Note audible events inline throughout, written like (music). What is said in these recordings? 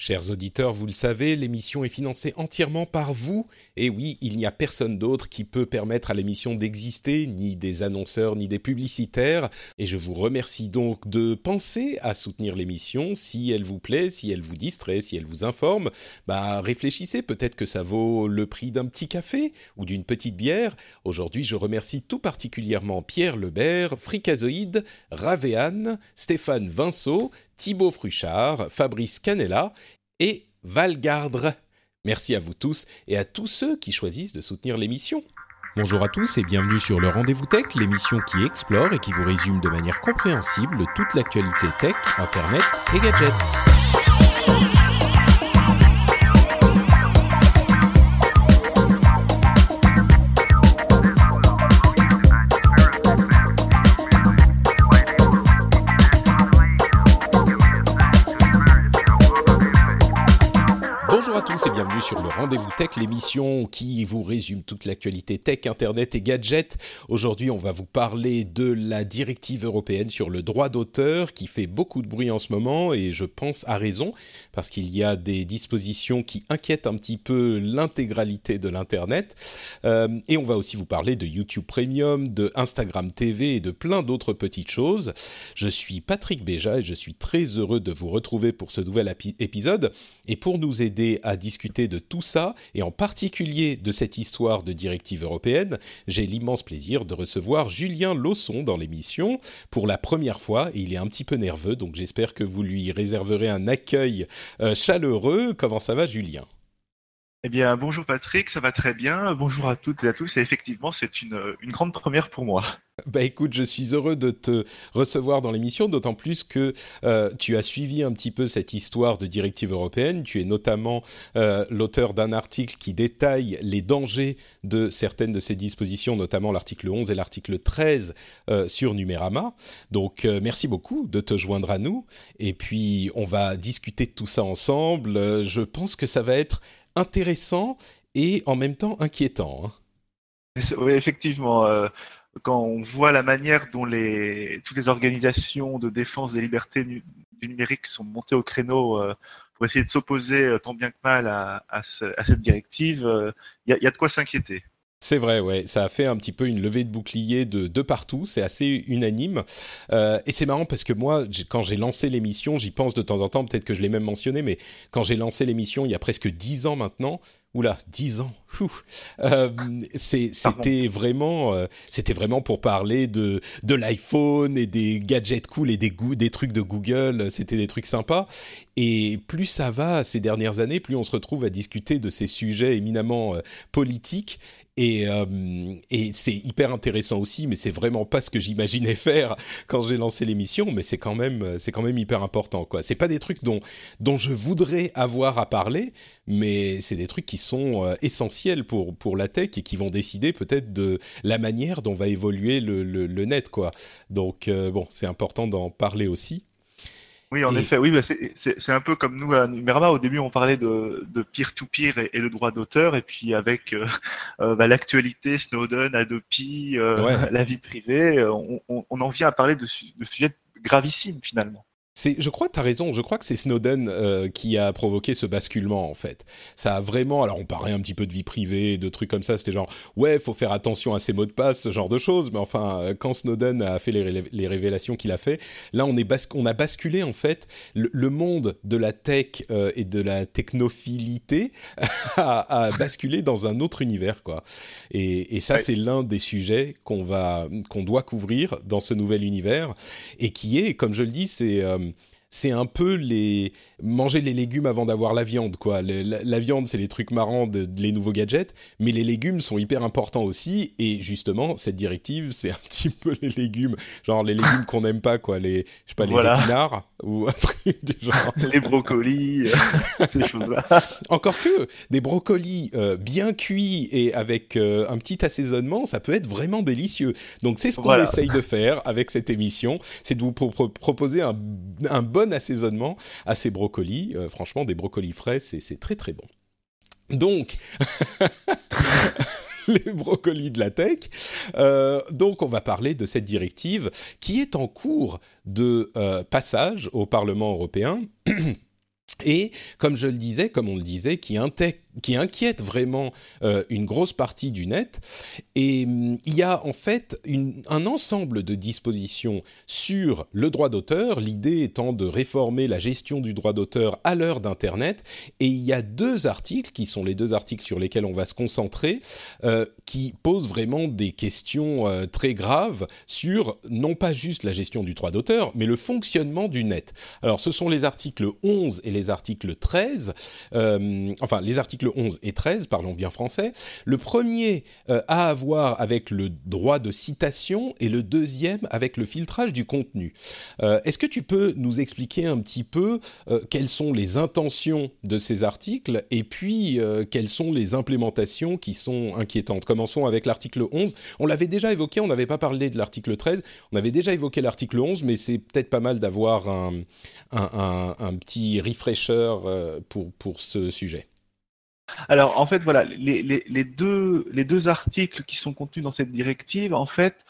Chers auditeurs, vous le savez, l'émission est financée entièrement par vous. Et oui, il n'y a personne d'autre qui peut permettre à l'émission d'exister, ni des annonceurs, ni des publicitaires. Et je vous remercie donc de penser à soutenir l'émission si elle vous plaît, si elle vous distrait, si elle vous informe. Bah, réfléchissez, peut-être que ça vaut le prix d'un petit café ou d'une petite bière. Aujourd'hui, je remercie tout particulièrement Pierre Lebert, Fricazoïde, Ravéane, Stéphane Vinceau, Thibaut Fruchard, Fabrice Canella et Valgardre. Merci à vous tous et à tous ceux qui choisissent de soutenir l'émission. Bonjour à tous et bienvenue sur le Rendez-vous Tech, l'émission qui explore et qui vous résume de manière compréhensible toute l'actualité tech, internet et gadgets. À tous et bienvenue sur le Rendez-vous Tech, l'émission qui vous résume toute l'actualité tech, internet et gadgets. Aujourd'hui, on va vous parler de la directive européenne sur le droit d'auteur qui fait beaucoup de bruit en ce moment et je pense à raison parce qu'il y a des dispositions qui inquiètent un petit peu l'intégralité de l'internet. Euh, et on va aussi vous parler de YouTube Premium, de Instagram TV et de plein d'autres petites choses. Je suis Patrick Béja et je suis très heureux de vous retrouver pour ce nouvel épisode et pour nous aider à discuter de tout ça, et en particulier de cette histoire de directive européenne, j'ai l'immense plaisir de recevoir Julien Lausson dans l'émission pour la première fois, et il est un petit peu nerveux, donc j'espère que vous lui réserverez un accueil euh, chaleureux. Comment ça va Julien? Eh bien, bonjour Patrick, ça va très bien. Bonjour à toutes et à tous. Et effectivement, c'est une, grande première pour moi. Bah écoute, je suis heureux de te recevoir dans l'émission, d'autant plus que euh, tu as suivi un petit peu cette histoire de directive européenne. Tu es notamment euh, l'auteur d'un article qui détaille les dangers de certaines de ces dispositions, notamment l'article 11 et l'article 13 euh, sur Numérama. Donc merci beaucoup de te joindre à nous. Et puis on va discuter de tout ça ensemble. Je pense que ça va être intéressant et en même temps inquiétant. Hein. Effectivement. Euh, quand on voit la manière dont les, toutes les organisations de défense des libertés du numérique sont montées au créneau euh, pour essayer de s'opposer euh, tant bien que mal à, à, ce, à cette directive, il y, a de quoi s'inquiéter. C'est vrai, ouais, ça a fait un petit peu une levée de bouclier de, de partout, c'est assez unanime. Euh, et c'est marrant parce que moi, quand j'ai lancé l'émission, j'y pense de temps en temps, peut-être que je l'ai même mentionné, mais quand j'ai lancé l'émission il y a presque dix ans maintenant, Oula, 10 ans. Euh, c'était vraiment, euh, c'était vraiment pour parler de de l'iPhone et des gadgets cool et des trucs de Google. C'était des trucs sympas. Et plus ça va ces dernières années, plus on se retrouve à discuter de ces sujets éminemment politiques. Et, euh, et c'est hyper intéressant aussi, mais c'est vraiment pas ce que j'imaginais (laughs) faire quand j'ai lancé l'émission. Mais c'est quand même, c'est quand même hyper important, quoi. C'est pas des trucs dont dont je voudrais avoir à parler, mais c'est des trucs qui sont euh, essentiels pour pour la tech et qui vont décider peut-être de la manière dont va évoluer le, le, net, quoi. Donc euh, bon, c'est important d'en parler aussi. Oui, en et... effet, oui, bah c'est un peu comme nous à Numérama. Au début, on parlait de peer-to-peer -peer et, et, de droit d'auteur, et puis avec euh, euh, bah, l'actualité, Snowden, Adopi, euh, ouais. la vie privée, on, on, on, en vient à parler de, de sujets gravissimes finalement je crois que tu as raison, je crois que c'est Snowden euh, qui a provoqué ce basculement en fait. Ça a vraiment, alors on parlait un petit peu de vie privée, de trucs comme ça, c'était genre, ouais, faut faire attention à ses mots de passe, ce genre de choses, mais enfin, euh, quand Snowden a fait les, ré les révélations qu'il a fait, là on, est bas on a basculé en fait, le, le monde de la tech euh, et de la technophilité (laughs) a, a, basculé dans un autre univers quoi. Et, et ça ouais. c'est l'un des sujets qu'on va, qu'on doit couvrir dans ce nouvel univers et qui est, comme je le dis, c'est... Euh, team c'est un peu les manger les légumes avant d'avoir la viande quoi. la, viande c'est les trucs marrants de, les nouveaux gadgets, mais les légumes sont hyper importants aussi et justement cette directive c'est un petit peu les légumes, genre les légumes qu'on n'aime pas quoi, les je sais pas les épinards ou un truc du genre. (laughs) les brocolis, euh, (laughs) ces choses-là. Encore que des brocolis euh, bien cuits et avec euh, un petit assaisonnement, ça peut être vraiment délicieux. Donc c'est ce qu'on essaye de faire avec cette émission, c'est de vous proposer un, un bon bon assaisonnement à ces brocolis. Euh, franchement, des brocolis frais, c'est très très bon. Donc, (laughs) les brocolis de la tech. Euh, donc, on va parler de cette directive qui est en cours de euh, passage au Parlement européen. (clears throat) Et comme je le disais, comme on le disait, qui, qui inquiète vraiment euh, une grosse partie du net. Et hum, il y a en fait un ensemble de dispositions sur le droit d'auteur, l'idée étant de réformer la gestion du droit d'auteur à l'heure d'Internet. Et il y a deux articles, qui sont les deux articles sur lesquels on va se concentrer, euh, qui posent vraiment des questions euh, très graves sur non pas juste la gestion du droit d'auteur, mais le fonctionnement du net. Alors ce sont les articles 11 et les articles 13, enfin les articles 11 et 13, parlons bien français. Le premier euh, a à voir avec le droit de citation et le deuxième avec le filtrage du contenu. Euh, est-ce que tu peux nous expliquer un petit peu euh, quelles sont les intentions de ces articles et puis quelles sont les implémentations qui sont inquiétantes? Commençons avec l'article 11. On l'avait déjà évoqué, on n'avait pas parlé de l'article 13, on avait déjà évoqué l'article 11, mais c'est peut-être pas mal d'avoir un, un, petit refresher pour, pour ce sujet. Alors, en fait, voilà, les, deux, les deux articles qui sont contenus dans cette directive, en fait,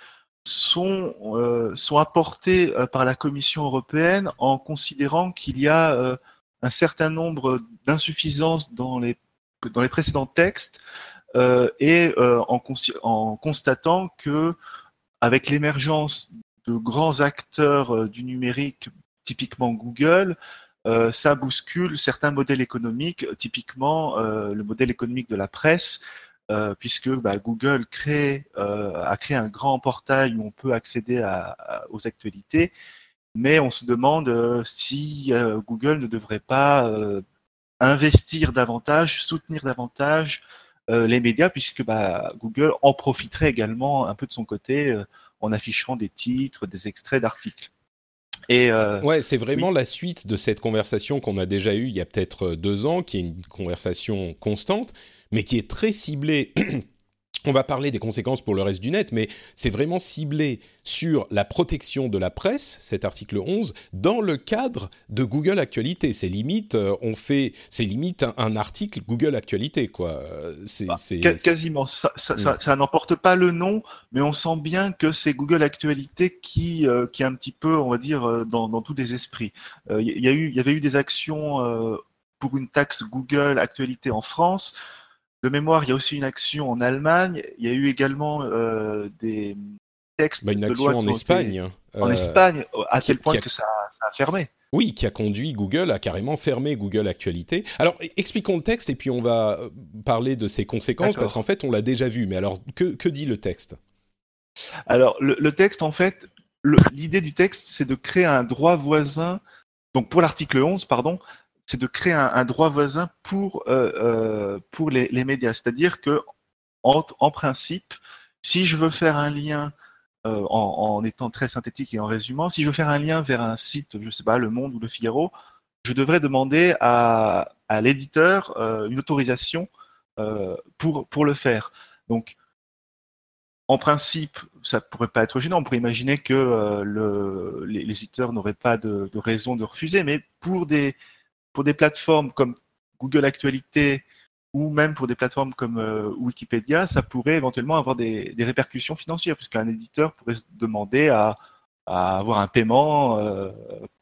sont, euh, apportés euh, par la Commission européenne en considérant qu'il y a euh, un certain nombre d'insuffisances dans les, dans les précédents textes et en, en, constatant que, avec l'émergence de grands acteurs du numérique, typiquement Google, euh, ça bouscule certains modèles économiques, typiquement euh, le modèle économique de la presse, euh, puisque bah, Google crée, a créé un grand portail où on peut accéder aux actualités, mais on se demande si Google ne devrait pas investir davantage, soutenir davantage les médias, puisque bah, Google en profiterait également un peu de son côté en affichant des titres, des extraits d'articles. Et euh, ouais, c'est vraiment la suite de cette conversation qu'on a déjà eue il y a peut-être euh, deux ans, qui est une conversation constante, mais qui est très ciblée (clears throat) on va parler des conséquences pour le reste du net, mais c'est vraiment ciblé sur la protection de la presse, cet article 11, dans le cadre de Google Actualité. C'est limite, euh, on fait, c'est limite un, article Google Actualité, quoi. C'est, bah, quasiment. Ça, ça, n'emporte pas le nom, mais on sent bien que c'est Google Actualité qui, euh, qui est un petit peu, on va dire, euh, dans, tous les esprits. Il y, a eu, il y avait eu des actions pour une taxe Google Actualité en France de mémoire, il y a aussi une action en Allemagne. Il y a eu également euh, des textes bah, une action en Espagne. En euh, Espagne, à tel point que ça, a fermé. Oui, qui a conduit Google à carrément fermer Google Actualité. Alors, e, expliquons le texte et puis on va euh, parler de ses conséquences parce qu'en fait, on l'a déjà vu. Mais alors, que, dit le texte? Alors, le, texte, en fait, l'idée du texte, c'est de créer un droit voisin. Donc, pour l'article 11, pardon, c'est de créer un, droit voisin pour, euh, euh, pour les, médias. C'est-à-dire que, en, principe, si je veux faire un lien, euh, en, étant très synthétique et en résumant, si je veux faire un lien vers un site, je ne sais pas, Le Monde ou Le Figaro, je devrais demander à, l'éditeur une autorisation pour, pour le faire. Donc, en principe, ça pourrait pas être gênant. On pourrait imaginer que le, les, éditeurs n'auraient pas de, raison de refuser, mais pour des, pour des plateformes comme Google Actualité ou même pour des plateformes comme euh, Wikipédia, ça pourrait éventuellement avoir des, répercussions financières, puisqu'un éditeur pourrait se demander à, avoir un paiement euh,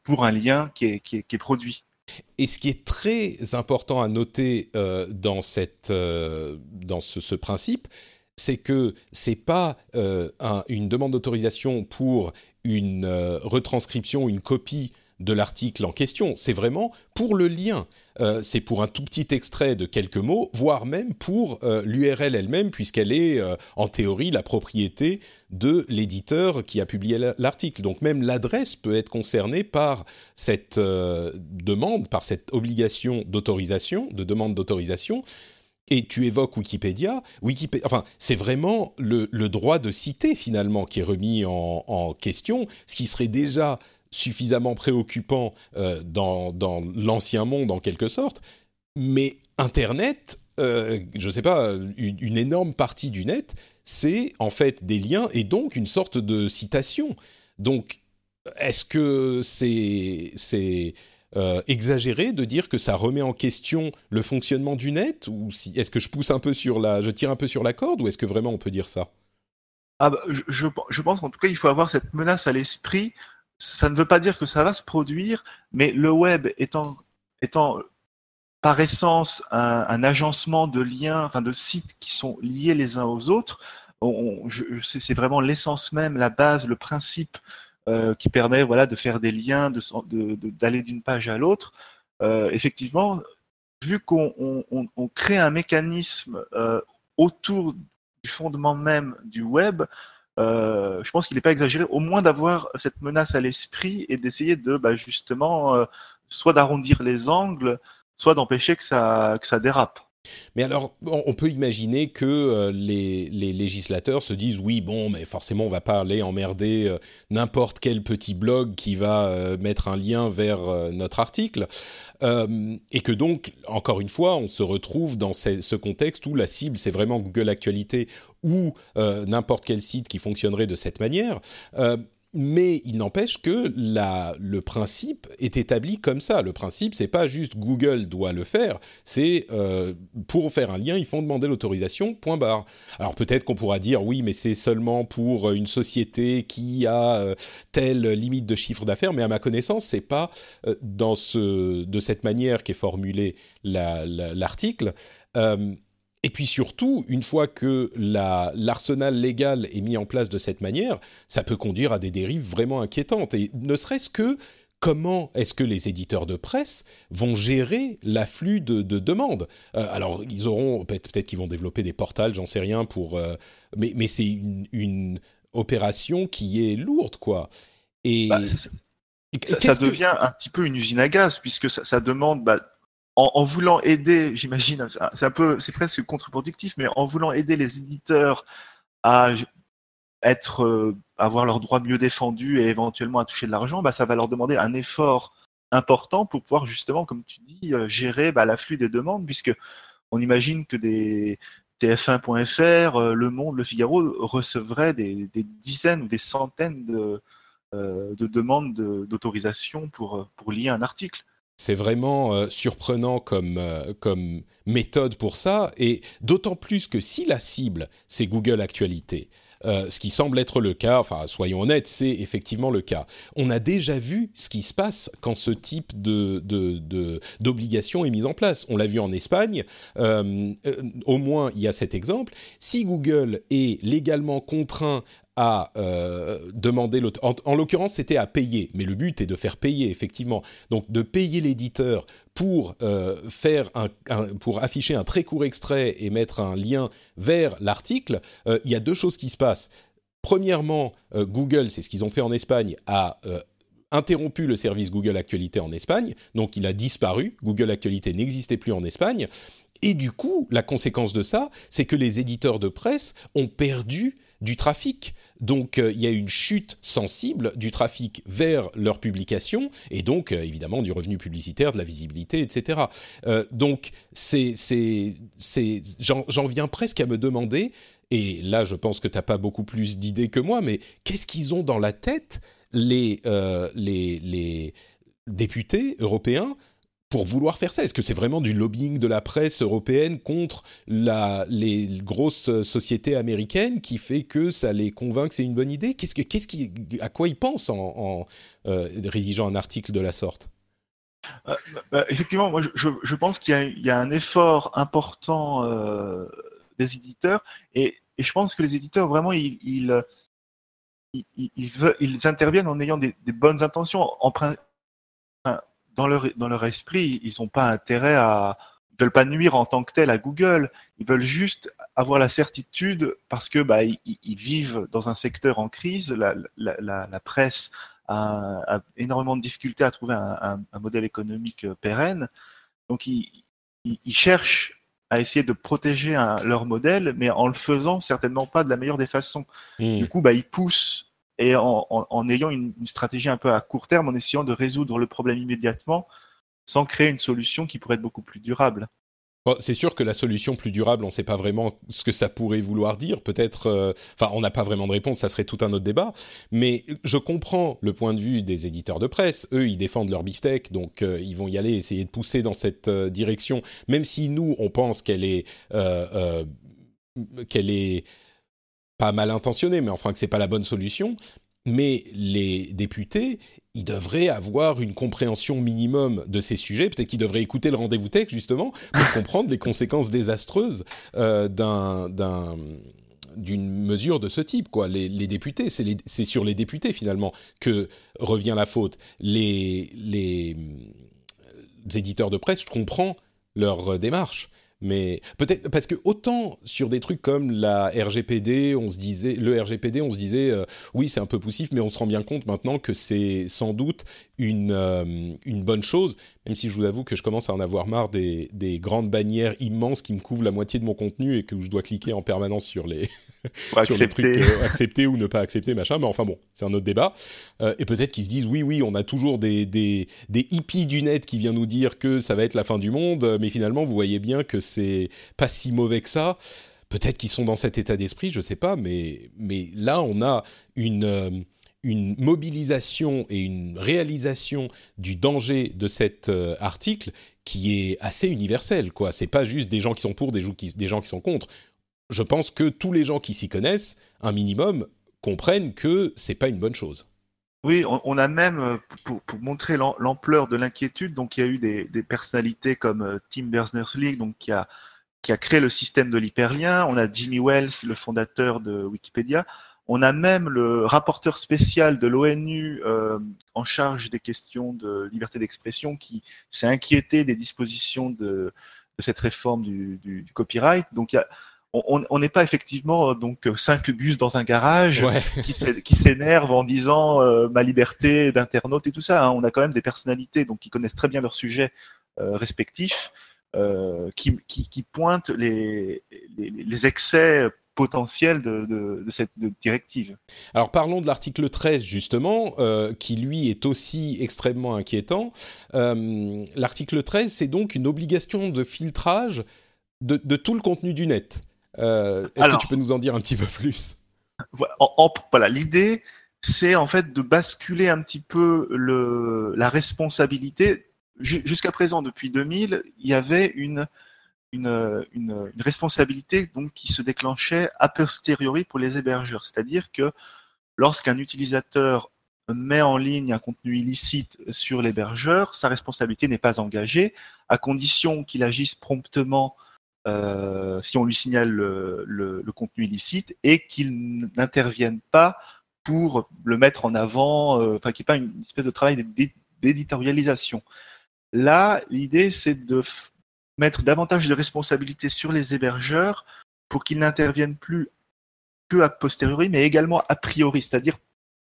pour un lien qui est, produit. Et ce qui est très important à noter euh, dans ce, principe, c'est que c'est pas une demande d'autorisation pour une retranscription, une copie de l'article en question. C'est vraiment pour le lien. Euh, c'est pour un tout petit extrait de quelques mots, voire même pour euh, l'URL elle-même, puisqu'elle est euh, en théorie la propriété de l'éditeur qui a publié l'article. Donc même l'adresse peut être concernée par cette demande, par cette obligation d'autorisation, de demande d'autorisation. Et tu évoques Wikipédia. Enfin, c'est vraiment le, droit de citer finalement qui est remis en question, ce qui serait déjà suffisamment préoccupant euh, dans, l'ancien monde en quelque sorte, mais Internet, euh, je ne sais pas, une, énorme partie du net, c'est en fait des liens et donc une sorte de citation. Donc, est-ce que c'est euh, exagéré de dire que ça remet en question le fonctionnement du net ou si, est-ce que je pousse un peu sur la, je tire un peu sur la corde ou est-ce que vraiment on peut dire ça? Ah bah, je, je, pense qu'en tout cas il faut avoir cette menace à l'esprit ça ne veut pas dire que ça va se produire, mais le web étant, étant par essence un, agencement de liens, enfin de sites qui sont liés les uns aux autres, c'est vraiment l'essence même, la base, le principe euh, qui permet voilà de faire des liens, d'aller d'une page à l'autre. Euh, effectivement, vu qu'on on, crée un mécanisme euh, autour du fondement même du web, euh, je pense qu'il n'est pas exagéré, au moins d'avoir cette menace à l'esprit et d'essayer de bah, justement euh, soit d'arrondir les angles, soit d'empêcher que ça, que ça dérape. Mais alors, on peut imaginer que euh, les, législateurs se disent oui, bon, mais forcément, on va pas aller emmerder euh, n'importe quel petit blog qui va euh, mettre un lien vers notre article. et que donc, encore une fois, on se retrouve dans ce contexte où la cible, c'est vraiment Google Actualité ou n'importe quel site qui fonctionnerait de cette manière mais il n'empêche que le principe est établi comme ça. Le principe, c'est pas juste Google doit le faire, c'est euh, pour faire un lien, ils font demander l'autorisation, point barre. Alors peut-être qu'on pourra dire oui, mais c'est seulement pour une société qui a euh, telle limite de chiffre d'affaires, mais à ma connaissance, c'est pas euh, dans ce, de cette manière qu'est formulé l'article. Et puis surtout, une fois que l'arsenal légal est mis en place de cette manière, ça peut conduire à des dérives vraiment inquiétantes. Et ne serait-ce que comment est-ce que les éditeurs de presse vont gérer l'afflux de, demandes? Euh, Alors, ils auront peut-être qu'ils vont développer des portals, j'en sais rien pour, euh, mais, mais c'est une, opération qui est lourde, quoi. Et bah, ça, devient un petit peu une usine à gaz puisque ça, demande bah, en, voulant aider, j'imagine, c'est un peu, c'est presque contre-productif, mais en voulant aider les éditeurs à être, euh, avoir leurs droits mieux défendus et éventuellement à toucher de l'argent, bah, ça va leur demander un effort important pour pouvoir justement, comme tu dis, euh, gérer bah, l'afflux des demandes, puisque on imagine que des TF1.fr, euh, Le Monde, Le Figaro recevraient des, dizaines ou des centaines de, de demandes d'autorisation pour, pour lier un article. C'est vraiment euh, surprenant comme, euh, comme méthode pour ça, et d'autant plus que si la cible, c'est Google Actualité, euh, ce qui semble être le cas, enfin soyons honnêtes, c'est effectivement le cas. On a déjà vu ce qui se passe quand ce type d'obligation est mis en place. On l'a vu en Espagne, au moins il y a cet exemple. Si Google est légalement contraint à euh, demander en, en l'occurrence c'était à payer. Mais le but est de faire payer effectivement. Donc de payer l'éditeur pour euh, un, pour afficher un très court extrait et mettre un lien vers l'article euh, il y a deux choses qui se passent. Premièrement Google c'est ce qu'ils ont fait en Espagne a interrompu le service Google Actualité en Espagne. Donc il a disparu. Google Actualité n'existait plus en Espagne. Et du coup, la conséquence de ça, c'est que les éditeurs de presse ont perdu du trafic. Donc euh, il y a une chute sensible du trafic vers leurs publications et donc euh, évidemment du revenu publicitaire, de la visibilité, etc. Euh, donc c'est, j'en, viens presque à me demander, et là je pense que tu n'as pas beaucoup plus d'idées que moi, mais qu'est-ce qu'ils ont dans la tête les, les, les députés européens pour vouloir faire ça. Est-ce que c'est vraiment du lobbying de la presse européenne contre les grosses sociétés américaines qui fait que ça les convainc que c'est une bonne idée? Qu'est-ce À quoi ils pensent en, euh, rédigeant un article de la sorte? Euh, bah, Effectivement, moi je, pense qu'il y a, un effort important euh, des éditeurs et, je pense que les éditeurs vraiment ils, interviennent en ayant des, bonnes intentions. En, dans leur, dans leur esprit, ils n'ont pas intérêt à, ils veulent pas nuire en tant que tel à Google. Ils veulent juste avoir la certitude parce que bah, ils, vivent dans un secteur en crise. La, la, la, la presse a, a, énormément de difficultés à trouver un, un, modèle économique euh, pérenne. Donc ils, ils, cherchent à essayer de protéger leur modèle, mais en le faisant certainement pas de la meilleure des façons. Hmm. Du coup, bah, ils poussent et en, ayant une, une, stratégie un peu à court terme, en essayant de résoudre le problème immédiatement, sans créer une solution qui pourrait être beaucoup plus durable. c'est sûr que la solution plus durable, on ne sait pas vraiment ce que ça pourrait vouloir dire. Peut-être, euh, enfin, on n'a pas vraiment de réponse. Ça serait tout un autre débat. Mais je comprends le point de vue des éditeurs de presse. Eux, ils défendent leur beefsteak, donc euh, ils vont y aller, essayer de pousser dans cette euh, direction, même si nous, on pense qu'elle est qu'elle est pas mal intentionnée, mais enfin que c'est pas la bonne solution. Mais les députés, ils devraient avoir une compréhension minimum de ces sujets. Peut-être qu'ils devraient écouter le rendez-vous tech, justement, pour comprendre les conséquences désastreuses euh, d'une mesure de ce type. Les, députés, c'est sur les députés, finalement, que revient la faute. Les, les éditeurs de presse, je comprends leur démarche. Mais peut-être parce que autant sur des trucs comme la on se disait le RGPD, on se disait euh, oui c'est un peu poussif, mais on se rend bien compte maintenant que c'est sans doute une euh, une bonne chose. Même si je vous avoue que je commence à en avoir marre des, des grandes bannières immenses qui me couvrent la moitié de mon contenu et que je dois cliquer en permanence sur les (laughs) sur les trucs euh, accepter ou ne pas accepter, machin. Mais enfin bon, c'est un autre débat. Euh, et peut-être qu'ils se disent oui, oui, on a toujours des, des, des, hippies du net qui viennent nous dire que ça va être la fin du monde, mais finalement, vous voyez bien que c'est pas si mauvais que ça. Peut-être qu'ils sont dans cet état d'esprit, je sais pas, mais, mais là, on a une. Euh, une mobilisation et une réalisation du danger de cet article qui est assez universel quoi c'est pas juste des gens qui sont pour des gens qui sont contre je pense que tous les gens qui s'y connaissent, un minimum, comprennent que c'est pas une bonne chose. Oui, on, a même, euh, pour, montrer l'ampleur de l'inquiétude, donc il y a eu des, personnalités comme euh, Tim Berners-Lee, donc qui a, qui a créé le système de l'hyperlien. On a Jimmy Wells, le fondateur de Wikipédia. On a même le rapporteur spécial de l'ONU euh, en charge des questions de liberté d'expression qui s'est inquiété des dispositions de, cette réforme du, du, du copyright. Donc y a on n'est pas effectivement euh, donc cinq gus dans un garage (laughs) qui s'énervent en disant euh, ma liberté d'internaute et tout ça. Hein. On a quand même des personnalités donc qui connaissent très bien leur sujet euh, respectifs, qui, qui, pointent les, les, excès potentiels de, cette directive. Alors parlons de l'article 13 justement, qui lui est aussi extrêmement inquiétant. l'article 13, c'est donc une obligation de filtrage de, tout le contenu du net. Euh, est-ce que tu peux nous en dire un petit peu plus? Voilà, l'idée, c'est en fait de basculer un petit peu le, la responsabilité. Jusqu'à présent, depuis 2000, il y avait une, une, une, responsabilité donc, qui se déclenchait a posteriori pour les hébergeurs. C'est-à-dire que lorsqu'un utilisateur met en ligne un contenu illicite sur l'hébergeur, sa responsabilité n'est pas engagée, à condition qu'il agisse promptement euh, si on lui signale le, contenu illicite et qu'il n'intervienne pas pour le mettre en avant, euh, qu'il n'y ait pas une espèce de travail d'éditorialisation. Là, l'idée, c'est de mettre davantage de responsabilités sur les hébergeurs pour qu'ils n'interviennent plus que a posteriori, mais également a priori, c'est-à-dire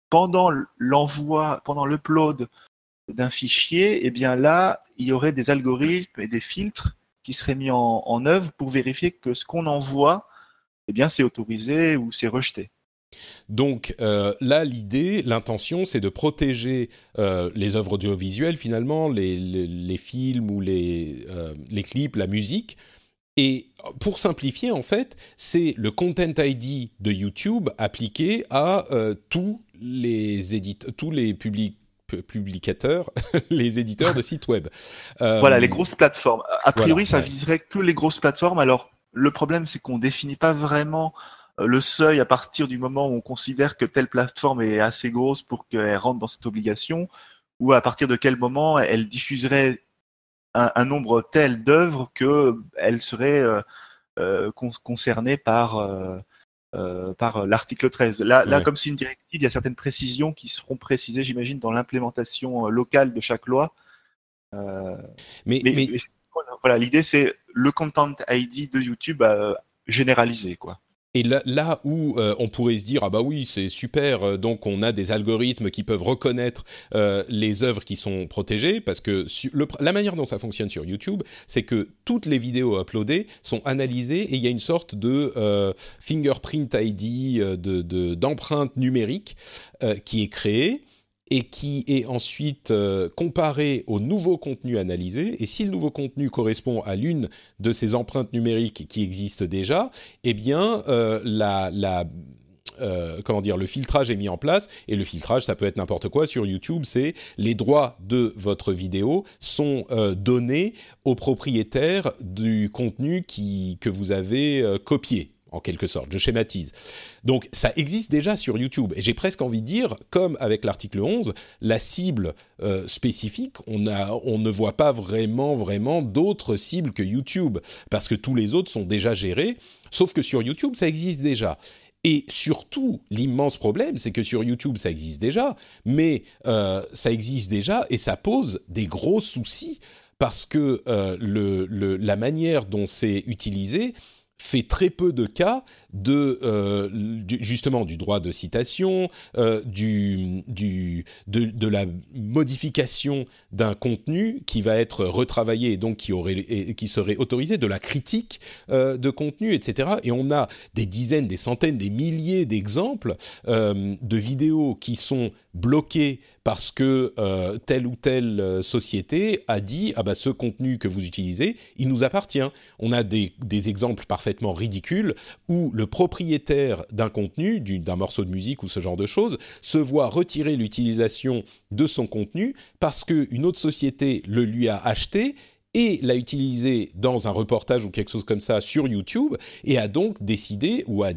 pendant l'envoi, pendant l'upload d'un fichier, eh bien là, il y aurait des algorithmes et des filtres qui serait mis en, œuvre pour vérifier que ce qu'on envoie, eh bien, c'est autorisé ou c'est rejeté. Donc euh, là, l'idée, l'intention, c'est de protéger euh, les œuvres audiovisuelles, finalement, les, films ou les, euh, les clips, la musique. Et pour simplifier, en fait, c'est le Content ID de YouTube appliqué à tous les éditeurs, tous les publics publicateurs, (laughs) les éditeurs de sites web. Voilà, les grosses plateformes. A priori, ça viserait que les grosses plateformes. Alors, le problème, c'est qu'on définit pas vraiment le seuil à partir du moment où on considère que telle plateforme est assez grosse pour qu'elle rentre dans cette obligation, ou à partir de quel moment elle diffuserait un, nombre tel d'œuvres qu'elle serait euh, concernée par euh, par l'article 13. Là, là comme c'est une directive, il y a certaines précisions qui seront précisées, j'imagine, dans l'implémentation euh, locale de chaque loi. mais, mais, voilà, l'idée c'est le content ID de YouTube généralisé, quoi. Et là, où euh, on pourrait se dire ah bah oui c'est super euh, donc on a des algorithmes qui peuvent reconnaître euh, les œuvres qui sont protégées parce que la manière dont ça fonctionne sur YouTube c'est que toutes les vidéos uploadées sont analysées et il y a une sorte de fingerprint ID de d'empreinte numérique qui est créée et qui est ensuite euh, comparé au nouveau contenu analysé. Et si le nouveau contenu correspond à l'une de ces empreintes numériques qui existent déjà, eh bien, euh, euh, comment dire, le filtrage est mis en place. Et le filtrage, ça peut être n'importe quoi. Sur YouTube, c'est les droits de votre vidéo sont donnés au propriétaire du contenu que vous avez copié en quelque sorte. Je schématise. Donc ça existe déjà sur YouTube. Et j'ai presque envie de dire, comme avec l'article 11, la cible euh, spécifique, on, a, on ne voit pas vraiment, vraiment d'autres cibles que YouTube, parce que tous les autres sont déjà gérés, sauf que sur YouTube, ça existe déjà. Et surtout, l'immense problème, c'est que sur YouTube, ça existe déjà, mais euh, ça existe déjà et ça pose des gros soucis parce que euh, la manière dont c'est utilisé fait très peu de cas de euh, justement du droit de citation, euh, du, du, de, de, la modification d'un contenu qui va être retravaillé et donc qui, aurait, qui serait autorisé, de la critique euh, de contenu, etc. Et on a des dizaines, des centaines, des milliers d'exemples de vidéos qui sont bloquées parce que telle ou telle société a dit ah bah ce contenu que vous utilisez, il nous appartient. On a des, des exemples parfaitement ridicules où le propriétaire d'un contenu, d'un morceau de musique ou ce genre de choses, se voit retirer l'utilisation de son contenu parce qu'une autre société le lui a acheté et l'a utilisé dans un reportage ou quelque chose comme ça sur YouTube et a donc décidé ou a,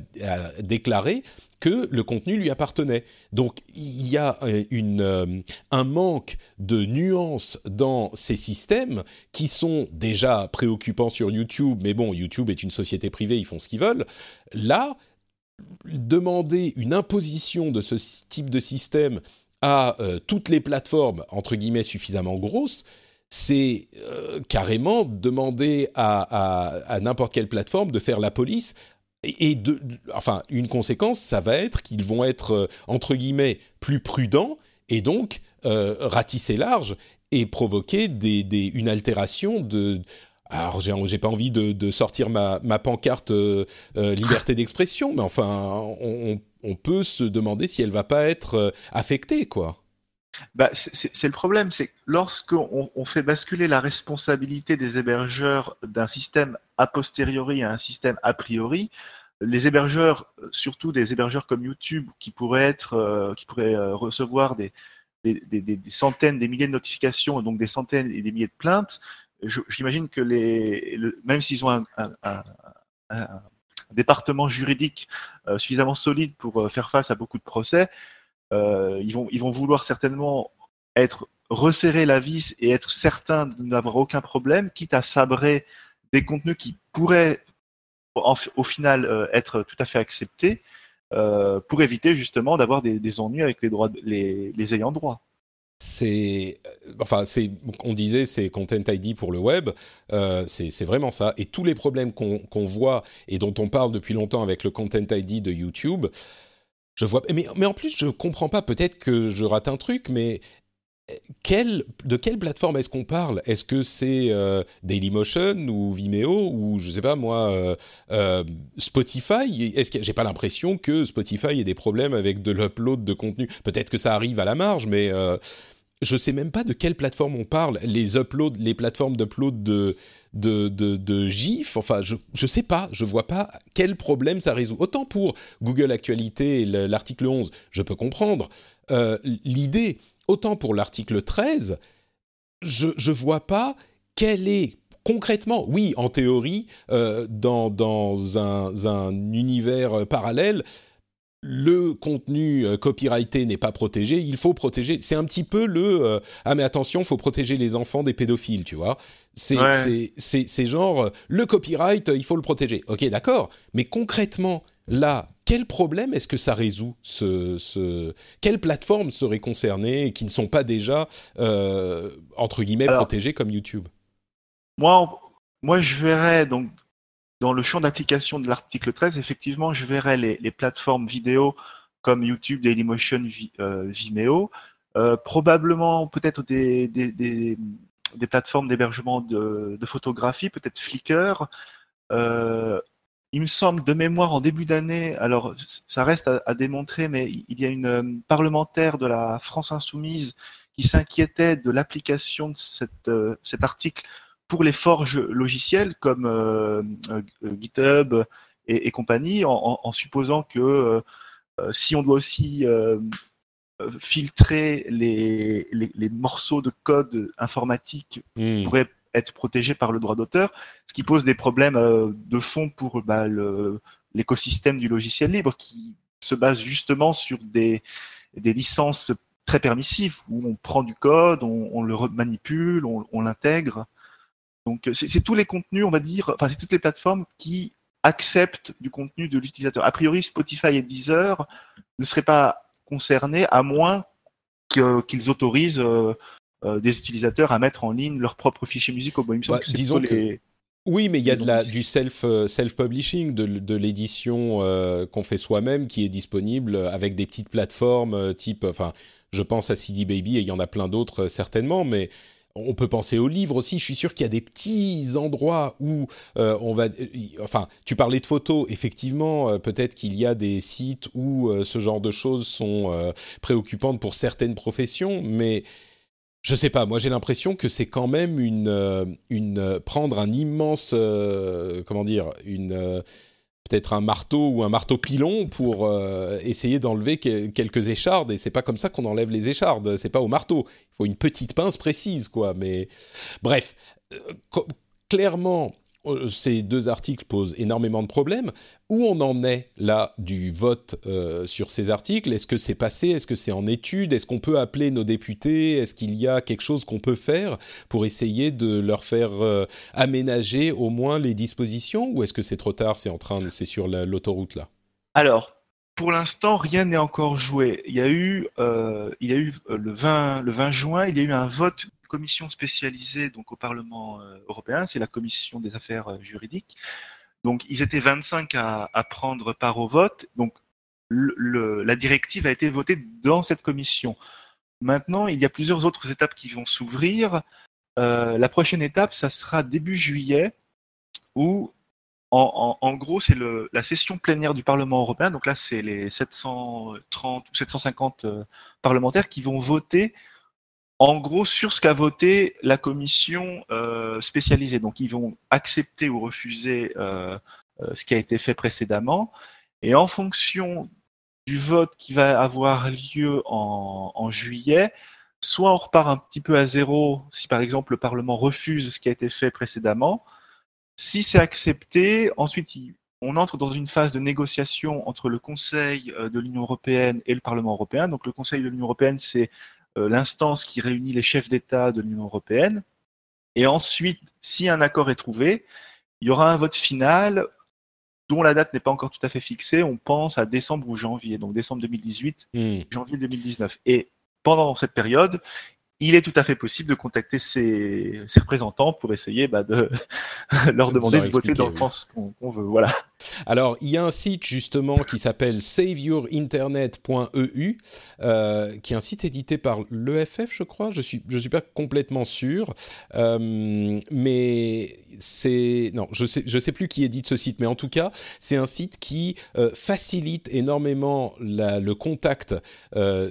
déclaré que le contenu lui appartenait. Donc il y a euh, euh, un manque de nuances dans ces systèmes qui sont déjà préoccupants sur YouTube, mais bon, YouTube est une société privée, ils font ce qu'ils veulent. Là, demander une imposition de ce type de système à euh, toutes les plateformes, entre guillemets, suffisamment grosses, c'est carrément demander à n'importe quelle plateforme de faire la police et enfin, une conséquence, ça va être qu'ils vont être euh, entre guillemets plus prudents et donc euh, ratisser large et provoquer une altération de. Alors, j'ai pas envie de, sortir ma, ma pancarte euh, liberté d'expression, mais enfin, on, on, peut se demander si elle va pas être affectée, quoi. Bah, c'est le problème, c'est lorsqu'on on fait basculer la responsabilité des hébergeurs d'un système a posteriori à un système a priori, les hébergeurs, surtout des hébergeurs comme YouTube, qui pourraient être, euh, qui pourraient euh, recevoir des, des, centaines, des milliers de notifications, donc des centaines et des milliers de plaintes, j'imagine que les, même s'ils ont un, département juridique euh, suffisamment solide pour faire face à beaucoup de procès, ils, vont, ils vont vouloir certainement être resserrer la vis et être certain de n'avoir aucun problème, quitte à sabrer des contenus qui pourraient au final euh, être tout à fait acceptés, euh, pour éviter justement d'avoir des, ennuis avec les, droits, les, les ayants droit. C'est enfin c'est on disait c'est content ID pour le web euh, c'est vraiment ça. Et tous les problèmes qu'on voit et dont on parle depuis longtemps avec le content ID de YouTube je vois, mais, mais en plus, je comprends pas. Peut-être que je rate un truc, mais quelle, de quelle plateforme est-ce qu'on parle? Est-ce que c'est euh, Dailymotion ou Vimeo ou je sais pas moi euh, euh, Spotify? Est-ce j'ai pas l'impression que Spotify ait des problèmes avec de l'upload de contenu Peut-être que ça arrive à la marge, mais je sais même pas de quelle plateforme on parle. Les uploads, les plateformes d'upload de de, de, GIF. Enfin, je ne sais pas, je vois pas quel problème ça résout. Autant pour Google Actualité, l'article 11, je peux comprendre euh, l'idée. Autant pour l'article 13, je ne vois pas quelle est concrètement, oui, en théorie, euh, dans, dans un, un, univers parallèle, le contenu euh, copyrighté n'est pas protégé, il faut protéger. C'est un petit peu le euh, ah mais attention, faut protéger les enfants des pédophiles, tu vois. C'est c'est genre euh, le copyright, il faut le protéger. Ok, d'accord. Mais concrètement, là, quel problème est-ce que ça résout ce, Quelles plateformes seraient concernées qui ne sont pas déjà, euh, entre guillemets, protégées comme YouTube? moi, moi, je verrais donc dans le champ d'application de l'article 13, effectivement, je verrais les, plateformes vidéo comme YouTube, Dailymotion, euh, Vimeo, euh, probablement peut-être des, plateformes d'hébergement de, photographie, peut-être Flickr. Euh, il me semble de mémoire en début d'année, alors ça reste à, démontrer, mais il y a une parlementaire de la France insoumise qui s'inquiétait de l'application de cet article pour les forges logicielles comme euh, euh, GitHub et, compagnie, en, supposant que euh, si on doit aussi filtrer les, les, morceaux de code informatique qui hmm. pourraient être protégés par le droit d'auteur, ce qui pose des problèmes de fond pour bah, l'écosystème du logiciel libre qui se base justement sur des, des licences très permissives où on prend du code, on, le manipule, on l'intègre. Donc euh, c'est tous les contenus, on va dire, enfin c'est toutes les plateformes qui acceptent du contenu de l'utilisateur. A priori, Spotify et Deezer ne seraient pas concernés à moins qu'ils autorisent euh, euh, des utilisateurs à mettre en ligne leurs propres fichiers musicaux. Bon, bah, disons que... Oui, mais il y a de la, du self, self-publishing, de, l'édition qu'on fait soi-même qui est disponible avec des petites plateformes type, enfin, je pense à CD Baby et il y en a plein d'autres certainement, mais on peut penser aux livres aussi. Je suis sûr qu'il y a des petits endroits où euh, on va. Euh, enfin, tu parlais de photos. Effectivement, euh, peut-être qu'il y a des sites où ce genre de choses sont préoccupantes pour certaines professions, mais je sais pas. Moi, j'ai l'impression que c'est quand même une, prendre un immense, comment dire, une peut-être un marteau ou un marteau pilon pour euh, essayer d'enlever quelques échardes. Et c'est pas comme ça qu'on enlève les échardes. C'est pas au marteau. Il faut une petite pince précise, quoi. Mais bref, euh, clairement, ces deux articles posent énormément de problèmes. Où on en est là du vote euh, sur ces articles? Est-ce que c'est passé? Est-ce que c'est en étude? Est-ce qu'on peut appeler nos députés? Est-ce qu'il y a quelque chose qu'on peut faire pour essayer de leur faire euh, aménager au moins les dispositions? Ou est-ce que c'est trop tard C'est en train, c'est sur l'autoroute là? Alors, pour l'instant, rien n'est encore joué. Il y a eu, il y a eu le 20, le 20 juin, il y a eu un vote commission spécialisée donc au Parlement euh, européen, c'est la commission des affaires euh, juridiques. Donc ils étaient 25 à, prendre part au vote. Donc la directive a été votée dans cette commission. Maintenant, il y a plusieurs autres étapes qui vont s'ouvrir. Euh, la prochaine étape, ça sera début juillet, où en, gros, c'est la session plénière du Parlement européen. Donc là, c'est les 730 ou 750 parlementaires qui vont voter en gros sur ce qu'a voté la commission euh, spécialisée. Donc ils vont accepter ou refuser euh, euh, ce qui a été fait précédemment. Et en fonction du vote qui va avoir lieu en, juillet, soit on repart un petit peu à zéro si par exemple le Parlement refuse ce qui a été fait précédemment. Si c'est accepté, ensuite on entre dans une phase de négociation entre le Conseil de l'Union européenne et le Parlement européen. Donc le Conseil de l'Union européenne, c'est l'instance qui réunit les chefs d'État de l'Union européenne. Et ensuite, si un accord est trouvé, il y aura un vote final dont la date n'est pas encore tout à fait fixée. On pense à décembre ou janvier, donc décembre 2018, hmm. janvier 2019. Et pendant cette période, il est tout à fait possible de contacter ses, représentants pour essayer bah, de (laughs) leur demander de, voter dans le sens qu'on veut. Voilà. Alors, il y a un site justement qui s'appelle saveyourinternet.eu, euh, qui est un site édité par l'EFF, je crois. Je suis, je suis pas complètement sûr, euh, mais c'est non, je sais, je sais plus qui édite ce site, mais en tout cas, c'est un site qui euh, facilite énormément le contact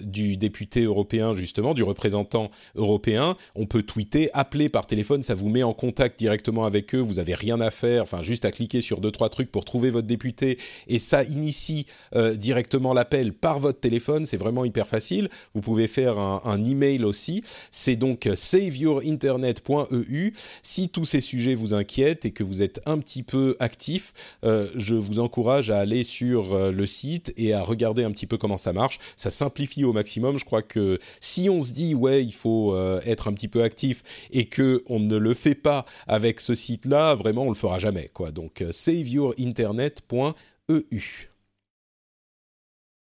du député européen, justement, du représentant européen. On peut tweeter, appeler par téléphone, ça vous met en contact directement avec eux. Vous n'avez rien à faire, enfin juste à cliquer sur deux trois trucs pour trouver votre député et ça initie euh, directement l'appel par votre téléphone. C'est vraiment hyper facile. Vous pouvez faire un, email aussi. C'est donc saveyourinternet.eu. Si tous ces sujets vous inquiètent et que vous êtes un petit peu actif, euh, je vous encourage à aller sur euh, le site et à regarder un petit peu comment ça marche. Ça simplifie au maximum. Je crois que si on se dit ouais, il faut euh, être un petit peu actif et que on ne le fait pas avec ce site-là, vraiment on le fera jamais quoi. Donc euh, saveyourinternet.eu.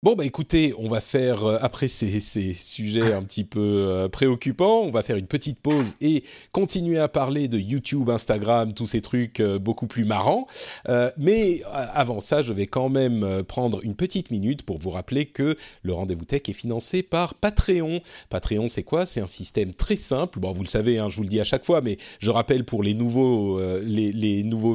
Bon, bah écoutez, on va faire, euh, après ces, sujets un petit peu euh, préoccupants, on va faire une petite pause et continuer à parler de YouTube, Instagram, tous ces trucs euh, beaucoup plus marrants. mais avant ça, je vais quand même prendre une petite minute pour vous rappeler que le Rendez-vous Tech est financé par Patreon. Patreon, c'est quoi? C'est un système très simple. Bon, vous le savez, hein, je vous le dis à chaque fois, mais je rappelle pour les, nouveaux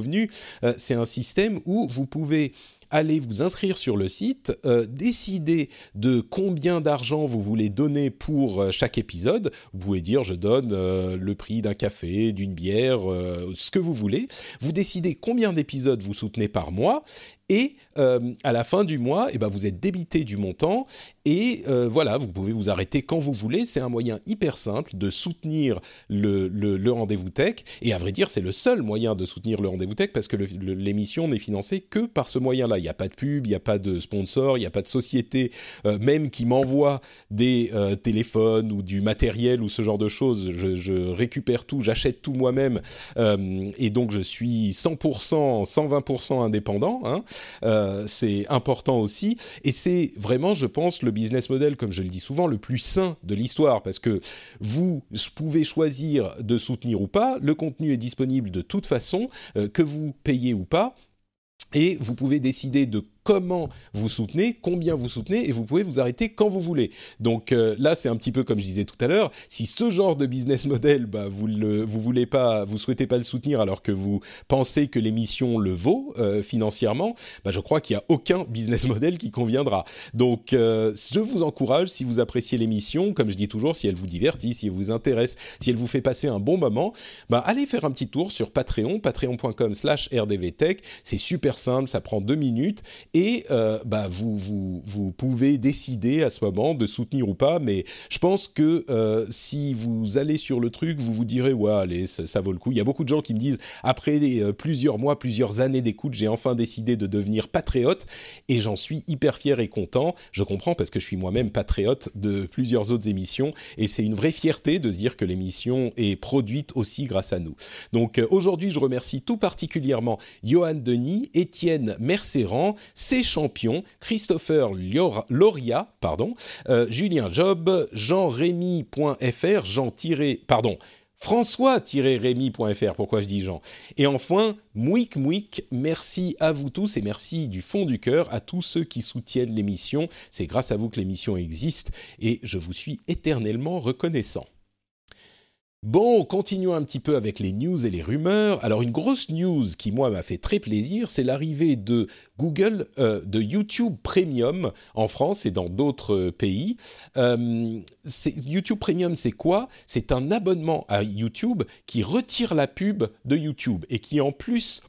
venus, c'est un système où vous pouvez allez vous inscrire sur le site, euh, décider de combien d'argent vous voulez donner pour euh, chaque épisode. Vous pouvez dire je donne euh, le prix d'un café, d'une bière, ce que vous voulez. Vous décidez combien d'épisodes vous soutenez par mois et euh, à la fin du mois, eh ben, vous êtes débité du montant et euh, voilà, vous pouvez vous arrêter quand vous voulez. C'est un moyen hyper simple de soutenir le, rendez-vous tech et à vrai dire, c'est le seul moyen de soutenir le rendez-vous tech parce que l'émission n'est financée que par ce moyen-là. Il n'y a pas de pub, il n'y a pas de sponsor, il n'y a pas de société euh, même qui m'envoie des téléphones ou du matériel ou ce genre de choses. Je, je récupère tout, j'achète tout moi-même et donc je suis 100%, 120% indépendant. Hein. Euh, c'est important aussi. Et c'est vraiment, je pense, le business model, comme je le dis souvent, le plus sain de l'histoire, parce que vous pouvez choisir de soutenir ou pas. Le contenu est disponible de toute façon, euh, que vous payez ou pas. Et vous pouvez décider de comment vous soutenez, combien vous soutenez, et vous pouvez vous arrêter quand vous voulez. Donc euh, là, c'est un petit peu comme je disais tout à l'heure, si ce genre de business model, bah, vous ne voulez pas, vous souhaitez pas le soutenir alors que vous pensez que l'émission le vaut euh, financièrement, bah, je crois qu'il n'y a aucun business model qui conviendra. Donc euh, je vous encourage, si vous appréciez l'émission, comme je dis toujours, si elle vous divertit, si elle vous intéresse, si elle vous fait passer un bon moment, bah, allez faire un petit tour sur Patreon, patreon.com slash rdvtech, c'est super simple, ça prend deux minutes, euh, bah, vous, pouvez décider à ce moment de soutenir ou pas, mais je pense que euh, si vous allez sur le truc, vous vous direz, ouais, allez, ça, vaut le coup. Il y a beaucoup de gens qui me disent, après euh, plusieurs mois, plusieurs années d'écoute, j'ai enfin décidé de devenir patriote, et j'en suis hyper fier et content. Je comprends parce que je suis moi-même patriote de plusieurs autres émissions, et c'est une vraie fierté de se dire que l'émission est produite aussi grâce à nous. Donc aujourd'hui, je remercie tout particulièrement Johan Denis, Étienne Merceran, ses champions, Christopher Loria, pardon, euh, Julien Job, Jean-Rémy.fr, Jean- pardon, François-Rémy.fr, pourquoi je dis Jean Et enfin, Mouik Mouik, merci à vous tous et merci du fond du cœur à tous ceux qui soutiennent l'émission. C'est grâce à vous que l'émission existe et je vous suis éternellement reconnaissant. Bon, continuons un petit peu avec les news et les rumeurs. Alors une grosse news qui moi m'a fait très plaisir, c'est l'arrivée de Google, euh, de YouTube Premium en France et dans d'autres pays. Euh, YouTube Premium, c'est quoi? C'est un abonnement à YouTube qui retire la pub de YouTube et qui en plus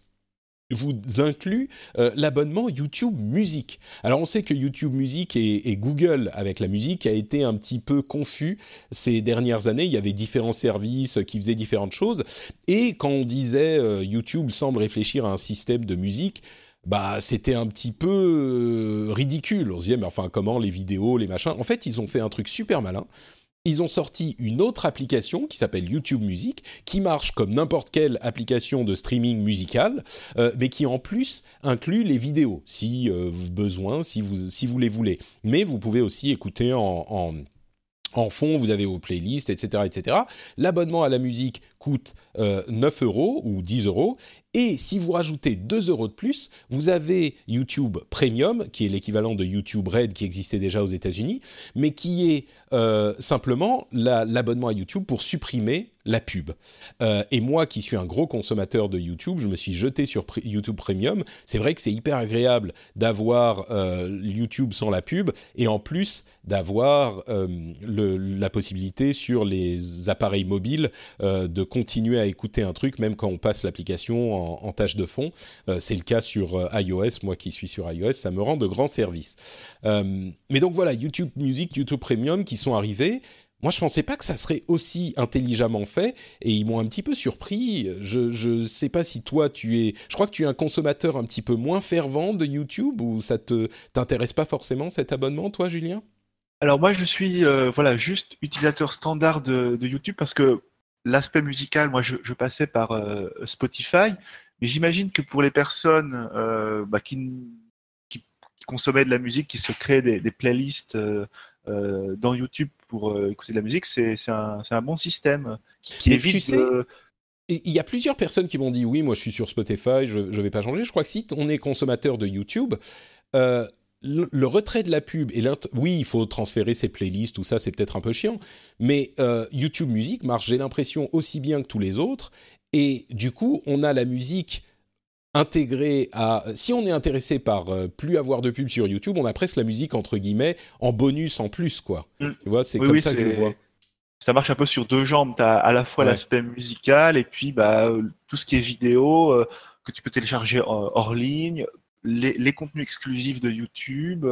vous inclut euh, l'abonnement YouTube Music. Alors on sait que YouTube Music et, Google avec la musique a été un petit peu confus ces dernières années. Il y avait différents services qui faisaient différentes choses et quand on disait euh, YouTube semble réfléchir à un système de musique, bah c'était un petit peu euh, ridicule. On se disait mais enfin comment les vidéos, les machins. En fait ils ont fait un truc super malin ils ont sorti une autre application qui s'appelle YouTube Music, qui marche comme n'importe quelle application de streaming musical, euh, mais qui en plus inclut les vidéos, si euh, besoin, si vous, si les voulez. Mais vous pouvez aussi écouter en, en en fond, vous avez vos playlists, etc., etc. L'abonnement à la musique coûte 9 euh, euros ou 10 euros et si vous rajoutez 2 euros de plus, vous avez YouTube Premium, qui est l'équivalent de YouTube Red qui existait déjà aux États-Unis, mais qui est euh, simplement l'abonnement à YouTube pour supprimer la pub. Euh, et moi, qui suis un gros consommateur de YouTube, je me suis jeté sur YouTube Premium. C'est vrai que c'est hyper agréable d'avoir euh, YouTube sans la pub et en plus d'avoir la possibilité sur les appareils mobiles de continuer à écouter un truc même quand on passe l'application en, tâche de fond. Euh, c'est le cas sur euh, iOS, moi qui suis sur iOS, ça me rend de grands services. Euh, mais donc voilà, YouTube Music, YouTube Premium qui sont arrivés. Moi, je pensais pas que ça serait aussi intelligemment fait et ils m'ont un petit peu surpris. Je ne sais pas si toi tu es. Je crois que tu es un consommateur un petit peu moins fervent de YouTube ou ça te t'intéresse pas forcément cet abonnement, toi, Julien? Alors moi, je suis voilà juste utilisateur standard de, de YouTube parce que l'aspect musical, moi, je, je passais par euh, Spotify, mais j'imagine que pour les personnes euh, bah, qui, qui, consommer de la musique, qui se crée des, playlists dans YouTube pour écouter de la musique, c'est un, un, bon système qui, évite tu sais, Il y a plusieurs personnes qui m'ont dit oui, moi je suis sur Spotify, je ne vais pas changer. Je crois que si on est consommateur de YouTube, le, retrait de la pub et oui, il faut transférer ses playlists, tout ça, c'est peut-être un peu chiant, mais euh, YouTube Music marche, j'ai l'impression, aussi bien que tous les autres. Et du coup, on a la musique intégrée à. Si on est intéressé par euh, plus avoir de pub sur YouTube, on a presque la musique entre guillemets en bonus en plus, quoi. Mm. Tu vois, c'est comme ça que je vois. Ça marche un peu sur deux jambes. Tu as à la fois l'aspect musical et puis bah, tout ce qui est vidéo euh, que tu peux télécharger hors ligne, les, contenus exclusifs de YouTube.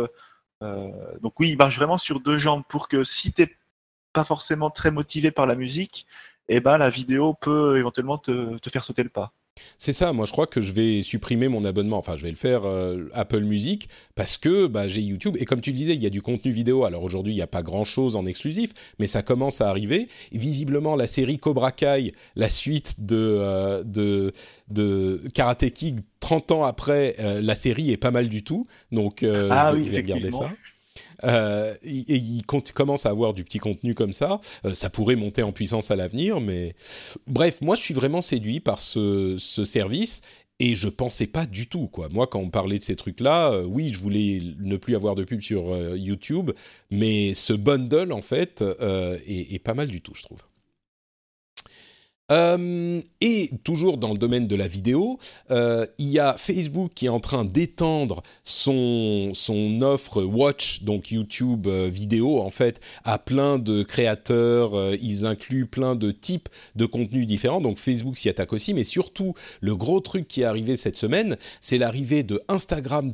Euh, donc oui, il marche vraiment sur deux jambes pour que si tu n'es pas forcément très motivé par la musique, eh ben, la vidéo peut éventuellement te faire sauter le pas. C'est ça, moi je crois que je vais supprimer mon abonnement, enfin je vais le faire euh, Apple Music parce que bah, j'ai YouTube et comme tu disais, il y a du contenu vidéo. Alors aujourd'hui, il n'y a pas grand-chose en exclusif, mais ça commence à arriver. visiblement, la série Cobra Kai, la suite de, euh, de, de Karate Kid 30 ans après, euh, la série est pas mal du tout. Donc ah, je vais regarder ça euh, et, il commence à avoir du petit contenu comme ça. Euh, ça pourrait monter en puissance à l'avenir, mais bref, moi je suis vraiment séduit par ce, ce service et je pensais pas du tout quoi. Moi quand on parlait de ces trucs là, euh, oui, je voulais ne plus avoir de pub sur YouTube, mais ce bundle en fait est, pas mal du tout, je trouve. Euh, et toujours dans le domaine de la vidéo, euh, il y a Facebook qui est en train d'étendre son, offre Watch, donc YouTube euh, vidéo en fait, à plein de créateurs. ils incluent plein de types de contenus différents. Donc Facebook s'y attaque aussi, mais surtout le gros truc qui est arrivé cette semaine, c'est l'arrivée de Instagram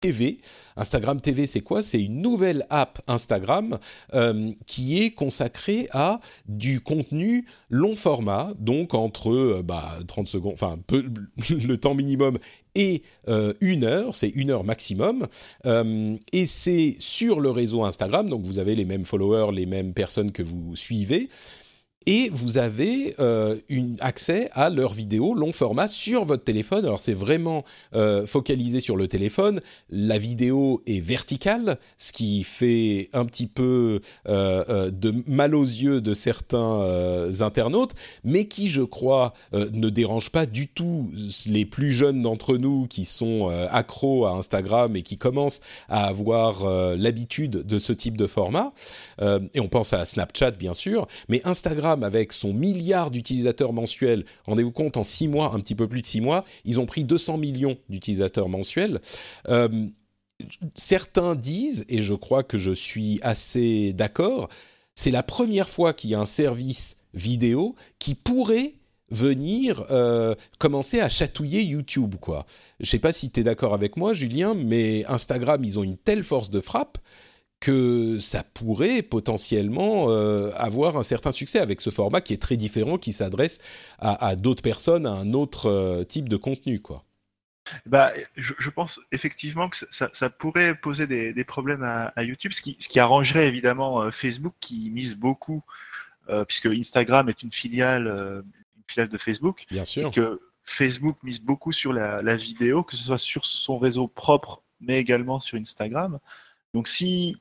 TV. Instagram TV, c'est quoi? C'est une nouvelle app Instagram euh, qui est consacrée à du contenu long format, donc entre euh, bah, 30 secondes, enfin (laughs) le temps minimum et euh, une heure, c'est une heure maximum, et c'est sur le réseau Instagram, donc vous avez les mêmes followers, les mêmes personnes que vous suivez, et vous avez euh, une accès à leurs vidéos long format sur votre téléphone. Alors c'est vraiment euh, focalisé sur le téléphone. La vidéo est verticale, ce qui fait un petit peu euh, de mal aux yeux de certains internautes, mais qui, je crois, ne dérange pas du tout les plus jeunes d'entre nous qui sont accros à Instagram et qui commencent à avoir l'habitude de ce type de format. et on pense à Snapchat, bien sûr, mais Instagram avec son milliard d'utilisateurs mensuels, rendez-vous compte, en six mois, un petit peu plus de six mois, ils ont pris 200 millions d'utilisateurs mensuels. Euh, certains disent, et je crois que je suis assez d'accord, c'est la première fois qu'il y a un service vidéo qui pourrait venir euh, commencer à chatouiller YouTube, quoi. Je sais pas si tu es d'accord avec moi, Julien, mais Instagram, ils ont une telle force de frappe que ça pourrait potentiellement euh, avoir un certain succès avec ce format qui est très différent, qui s'adresse à, d'autres personnes, à un autre euh, type de contenu, quoi. Bah, je, pense effectivement que ça, pourrait poser des, problèmes à, YouTube, ce qui, ce qui, arrangerait évidemment euh, Facebook qui mise beaucoup, puisque Instagram est une filiale, une filiale de Facebook, Bien sûr. Et que Facebook mise beaucoup sur la, la vidéo, que ce soit sur son réseau propre, mais également sur Instagram. Donc si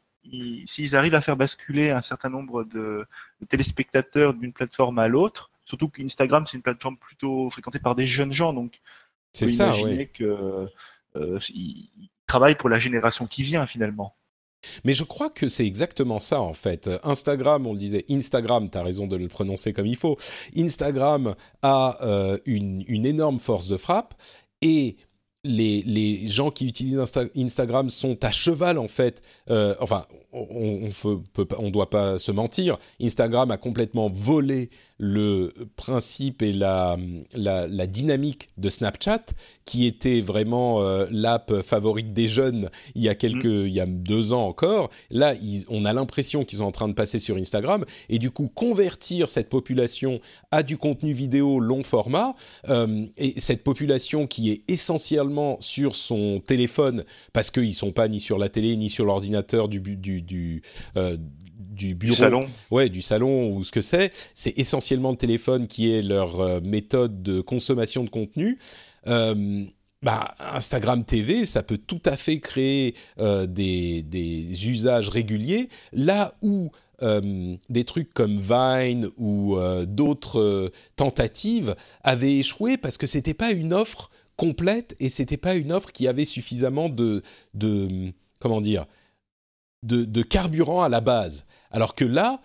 s'ils arrivent à faire basculer un certain nombre de, téléspectateurs d'une plateforme à l'autre, surtout qu'Instagram c'est une plateforme plutôt fréquentée par des jeunes gens, donc c'est ça, imaginer que euh, travaillent pour la génération qui vient finalement. Mais je crois que c'est exactement ça en fait. Instagram, on le disait, Instagram, tu as raison de le prononcer comme il faut, Instagram a euh, une, une, énorme force de frappe et les, les gens qui utilisent Instagram sont à cheval en fait. Euh, enfin, on ne doit pas se mentir. Instagram a complètement volé le principe et la, la, dynamique de Snapchat, qui était vraiment euh, l'app favorite des jeunes il y a quelques, mm. il y a deux ans encore. Là, on a l'impression qu'ils sont en train de passer sur Instagram et du coup convertir cette population à du contenu vidéo long format euh, et cette population qui est essentiellement sur son téléphone parce qu'ils sont pas ni sur la télé ni sur l'ordinateur du, du, du euh, du bureau, du salon. ouais, du salon ou ce que c'est, c'est essentiellement le téléphone qui est leur euh, méthode de consommation de contenu. Euh, bah, Instagram TV, ça peut tout à fait créer euh, des, des, usages réguliers, là où des trucs comme Vine ou d'autres tentatives avaient échoué parce que c'était pas une offre complète et c'était pas une offre qui avait suffisamment de, de comment dire, de, carburant à la base. Alors que là,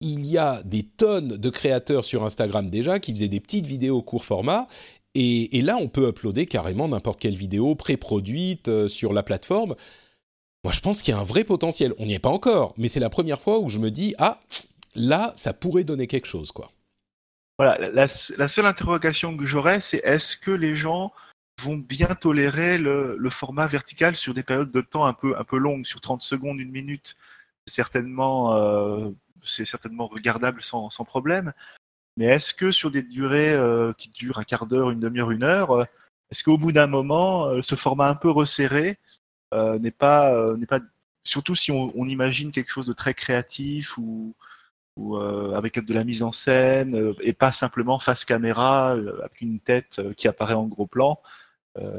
il y a des tonnes de créateurs sur Instagram déjà qui faisaient des petites vidéos court format. Et, là, on peut uploader carrément n'importe quelle vidéo pré-produite euh, sur la plateforme. Moi, je pense qu'il y a un vrai potentiel. On n'y est pas encore, mais c'est la première fois où je me dis ah là, ça pourrait donner quelque chose, quoi. Voilà, la, seule interrogation que j'aurais, c'est est-ce que les gens vont bien tolérer le, format vertical sur des périodes de temps un peu, un peu longues, sur 30 secondes, une minute certainement, euh, c'est certainement regardable sans, sans problème. Mais est-ce que sur des durées euh, qui durent un quart d'heure, une demi-heure, une heure, euh, est-ce qu'au bout d'un moment, ce format un peu resserré n'est pas, n'est pas, surtout si on, imagine quelque chose de très créatif ou, ou avec de la mise en scène et pas simplement face caméra avec une tête qui apparaît en gros plan,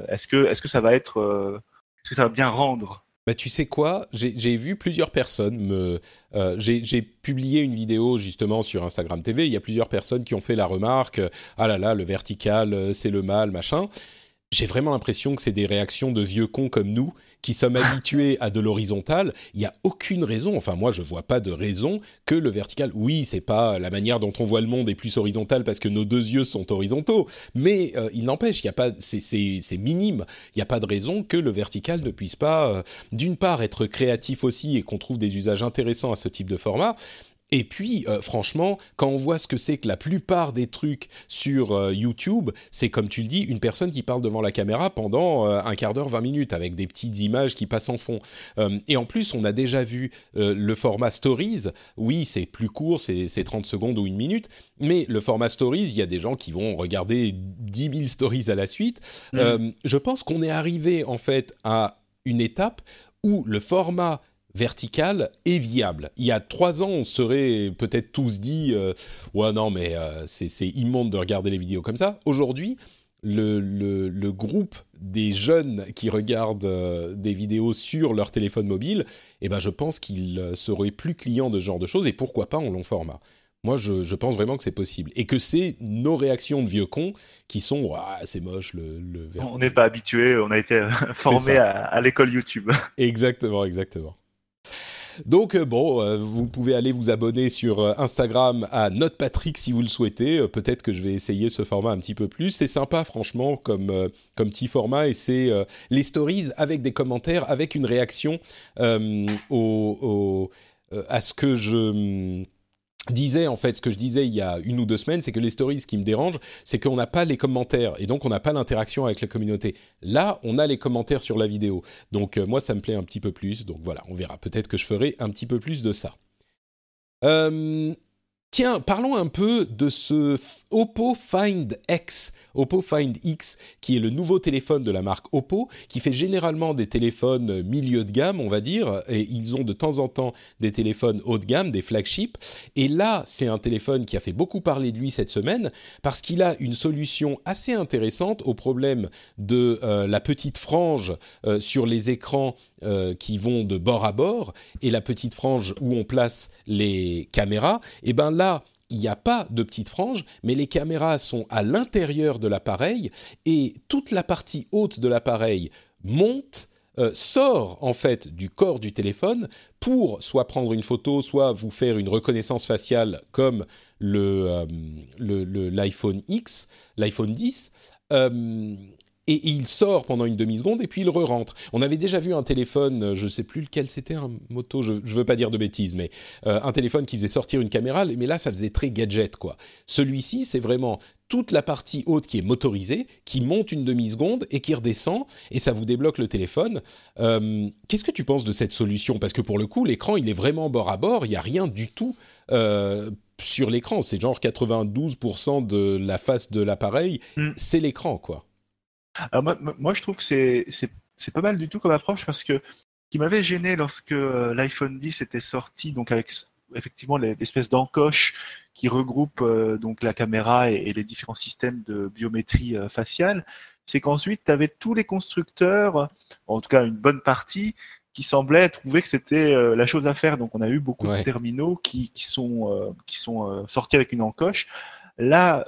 est-ce que, est-ce que ça va être, est-ce que ça va bien rendre bah, tu sais quoi? J'ai vu plusieurs personnes me. Euh, j'ai publié une vidéo justement sur Instagram TV. Il y a plusieurs personnes qui ont fait la remarque ah là là, le vertical, euh, c'est le mal, machin j'ai vraiment l'impression que c'est des réactions de vieux cons comme nous qui sommes habitués à de l'horizontal. Il n'y a aucune raison, enfin moi je vois pas de raison que le vertical. Oui, c'est pas la manière dont on voit le monde est plus horizontal parce que nos deux yeux sont horizontaux, mais euh, il n'empêche, il y a pas, c'est minime. Il n'y a pas de raison que le vertical ne puisse pas, euh, d'une part, être créatif aussi et qu'on trouve des usages intéressants à ce type de format, et puis, euh, franchement, quand on voit ce que c'est que la plupart des trucs sur euh, YouTube, c'est comme tu le dis, une personne qui parle devant la caméra pendant euh, un quart d'heure, 20 minutes, avec des petites images qui passent en fond. et en plus, on a déjà vu le format Stories. Oui, c'est plus court, c'est 30 secondes ou une minute, mais le format Stories, il y a des gens qui vont regarder 10 000 stories à la suite. Mmh. je pense qu'on est arrivé, en fait, à une étape où le format verticale est viable. Il y a trois ans, on serait peut-être tous dit euh, ouais non mais euh, c'est immonde de regarder les vidéos comme ça. Aujourd'hui, le, le, groupe des jeunes qui regardent euh, des vidéos sur leur téléphone mobile, eh ben je pense qu'ils seraient plus clients de ce genre de choses et pourquoi pas en long format. Moi, je, je pense vraiment que c'est possible. Et que c'est nos réactions de vieux cons qui sont c'est moche le, le On n'est pas habitué, on a été (laughs) formé à, à l'école YouTube. Exactement, exactement. Donc euh, bon, euh, vous pouvez aller vous abonner sur euh, Instagram à NotePatrick si vous le souhaitez. Peut-être que je vais essayer ce format un petit peu plus. C'est sympa franchement comme, petit format et c'est les stories avec des commentaires, avec une réaction à ce que je disais en fait ce que je disais il y a une ou deux semaines, c'est que les stories, ce qui me dérange, c'est qu'on n'a pas les commentaires et donc on n'a pas l'interaction avec la communauté. Là, on a les commentaires sur la vidéo. Donc euh, moi, ça me plaît un petit peu plus. Donc voilà, on verra. Peut-être que je ferai un petit peu plus de ça. Euh, Tiens, parlons un peu de ce Oppo Find X, Oppo Find X, qui est le nouveau téléphone de la marque Oppo, qui fait généralement des téléphones milieu de gamme, on va dire, et ils ont de temps en temps des téléphones haut de gamme, des flagships. Et là, c'est un téléphone qui a fait beaucoup parler de lui cette semaine, parce qu'il a une solution assez intéressante au problème de euh, la petite frange euh, sur les écrans euh, qui vont de bord à bord, et la petite frange où on place les caméras. Et ben là, il n'y a pas de petite frange, mais les caméras sont à l'intérieur de l'appareil et toute la partie haute de l'appareil monte euh, sort en fait du corps du téléphone pour soit prendre une photo, soit vous faire une reconnaissance faciale comme le, euh, l'iPhone X, l'iPhone 10 et il sort pendant une demi-seconde et puis il re-rentre. On avait déjà vu un téléphone, euh, je ne sais plus lequel c'était, un moto, je ne veux pas dire de bêtises, mais euh, un téléphone qui faisait sortir une caméra, mais là ça faisait très gadget quoi. Celui-ci c'est vraiment toute la partie haute qui est motorisée, qui monte une demi-seconde et qui redescend, et ça vous débloque le téléphone. Euh, qu'est-ce que tu penses de cette solution? Parce que pour le coup, l'écran, il est vraiment bord à bord, il n'y a rien du tout sur l'écran. C'est genre 92% de la face de l'appareil, mm. c'est l'écran, quoi. Alors moi, moi, je trouve que c'est c'est pas mal du tout comme approche parce que ce qui m'avait gêné lorsque euh, l'iPhone 10 était sorti, donc avec effectivement l'espèce d'encoche qui regroupe euh, donc la caméra et, les différents systèmes de biométrie euh, faciale, c'est qu'ensuite tu avais tous les constructeurs, en tout cas une bonne partie, qui semblaient trouver que c'était la chose à faire. Donc on a eu beaucoup de terminaux qui, qui sont qui sont sortis avec une encoche. Là,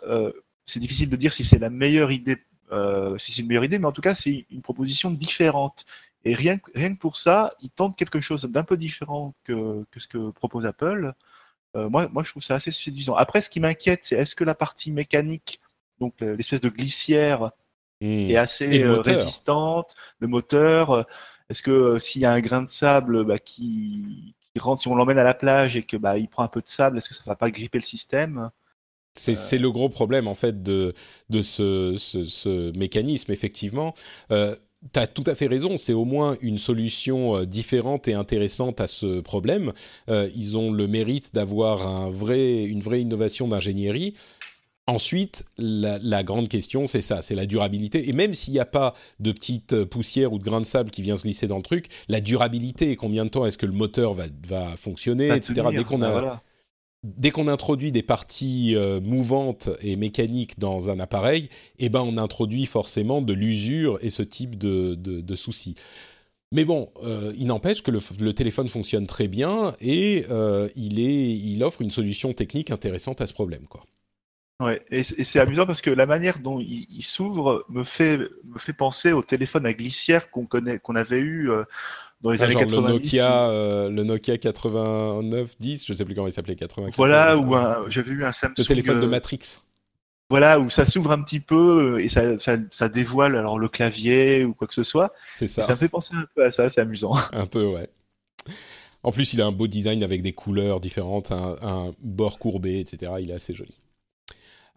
c'est difficile de dire si c'est la meilleure idée euh, si c'est une meilleure idée, mais en tout cas, c'est une proposition différente. Et rien, rien que pour ça, ils tentent quelque chose d'un peu différent que, que, ce que propose Apple. Euh, moi, moi, je trouve ça assez séduisant. Après, ce qui m'inquiète, c'est est-ce que la partie mécanique, donc l'espèce de glissière, hmm. est assez euh, résistante, le moteur Est-ce que s'il y a un grain de sable bah, qui, qui, rentre, si on l'emmène à la plage et que bah, il prend un peu de sable, est-ce que ça ne va pas gripper le système? C'est le gros problème en fait de, de ce, ce, mécanisme, effectivement. Euh, tu as tout à fait raison, c'est au moins une solution euh, différente et intéressante à ce problème. Euh, ils ont le mérite d'avoir un vrai, une vraie innovation d'ingénierie. Ensuite, la, la, grande question, c'est ça, c'est la durabilité. Et même s'il n'y a pas de petites poussières ou de grains de sable qui vient se glisser dans le truc, la durabilité, combien de temps est-ce que le moteur va, va fonctionner, etc. Dès qu'on a, dès qu'on introduit des parties euh, mouvantes et mécaniques dans un appareil, eh ben on introduit forcément de l'usure et ce type de, soucis. Mais bon, euh, il n'empêche que le, téléphone fonctionne très bien et euh, il, offre une solution technique intéressante à ce problème. Ouais, et c'est amusant parce que la manière dont il, s'ouvre me fait, me fait penser au téléphone à glissière qu'on qu'on avait eu dans les ah, années 90. Le Nokia, euh, le Nokia 8910, je sais plus comment il s'appelait, 80. Voilà, ou j'avais eu un Samsung. Le téléphone de euh, Matrix. Voilà, où ça s'ouvre un petit peu euh, et ça, ça, ça, dévoile alors le clavier ou quoi que ce soit. C'est ça. ça me fait penser un peu à ça, c'est amusant. (laughs) Un peu, ouais. En plus, il a un beau design avec des couleurs différentes, un, un bord courbé, etc. Il est assez joli.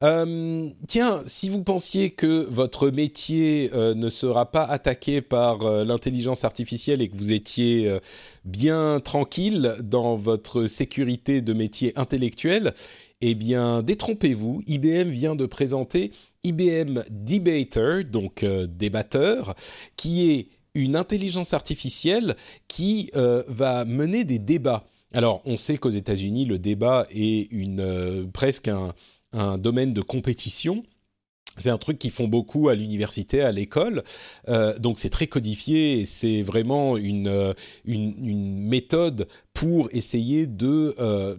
Euh, tiens, si vous pensiez que votre métier euh, ne sera pas attaqué par euh, l'intelligence artificielle et que vous étiez bien tranquille dans votre sécurité de métier intellectuel, eh bien, détrompez-vous. IBM vient de présenter IBM Debater, donc débatteur, qui est une intelligence artificielle qui va mener des débats. Alors, on sait qu'aux États-Unis, le débat est une, presque un, un domaine de compétition. C'est un truc qu'ils font beaucoup à l'université, à l'école. Euh, donc c'est très codifié et c'est vraiment une, euh, une, méthode pour essayer de euh,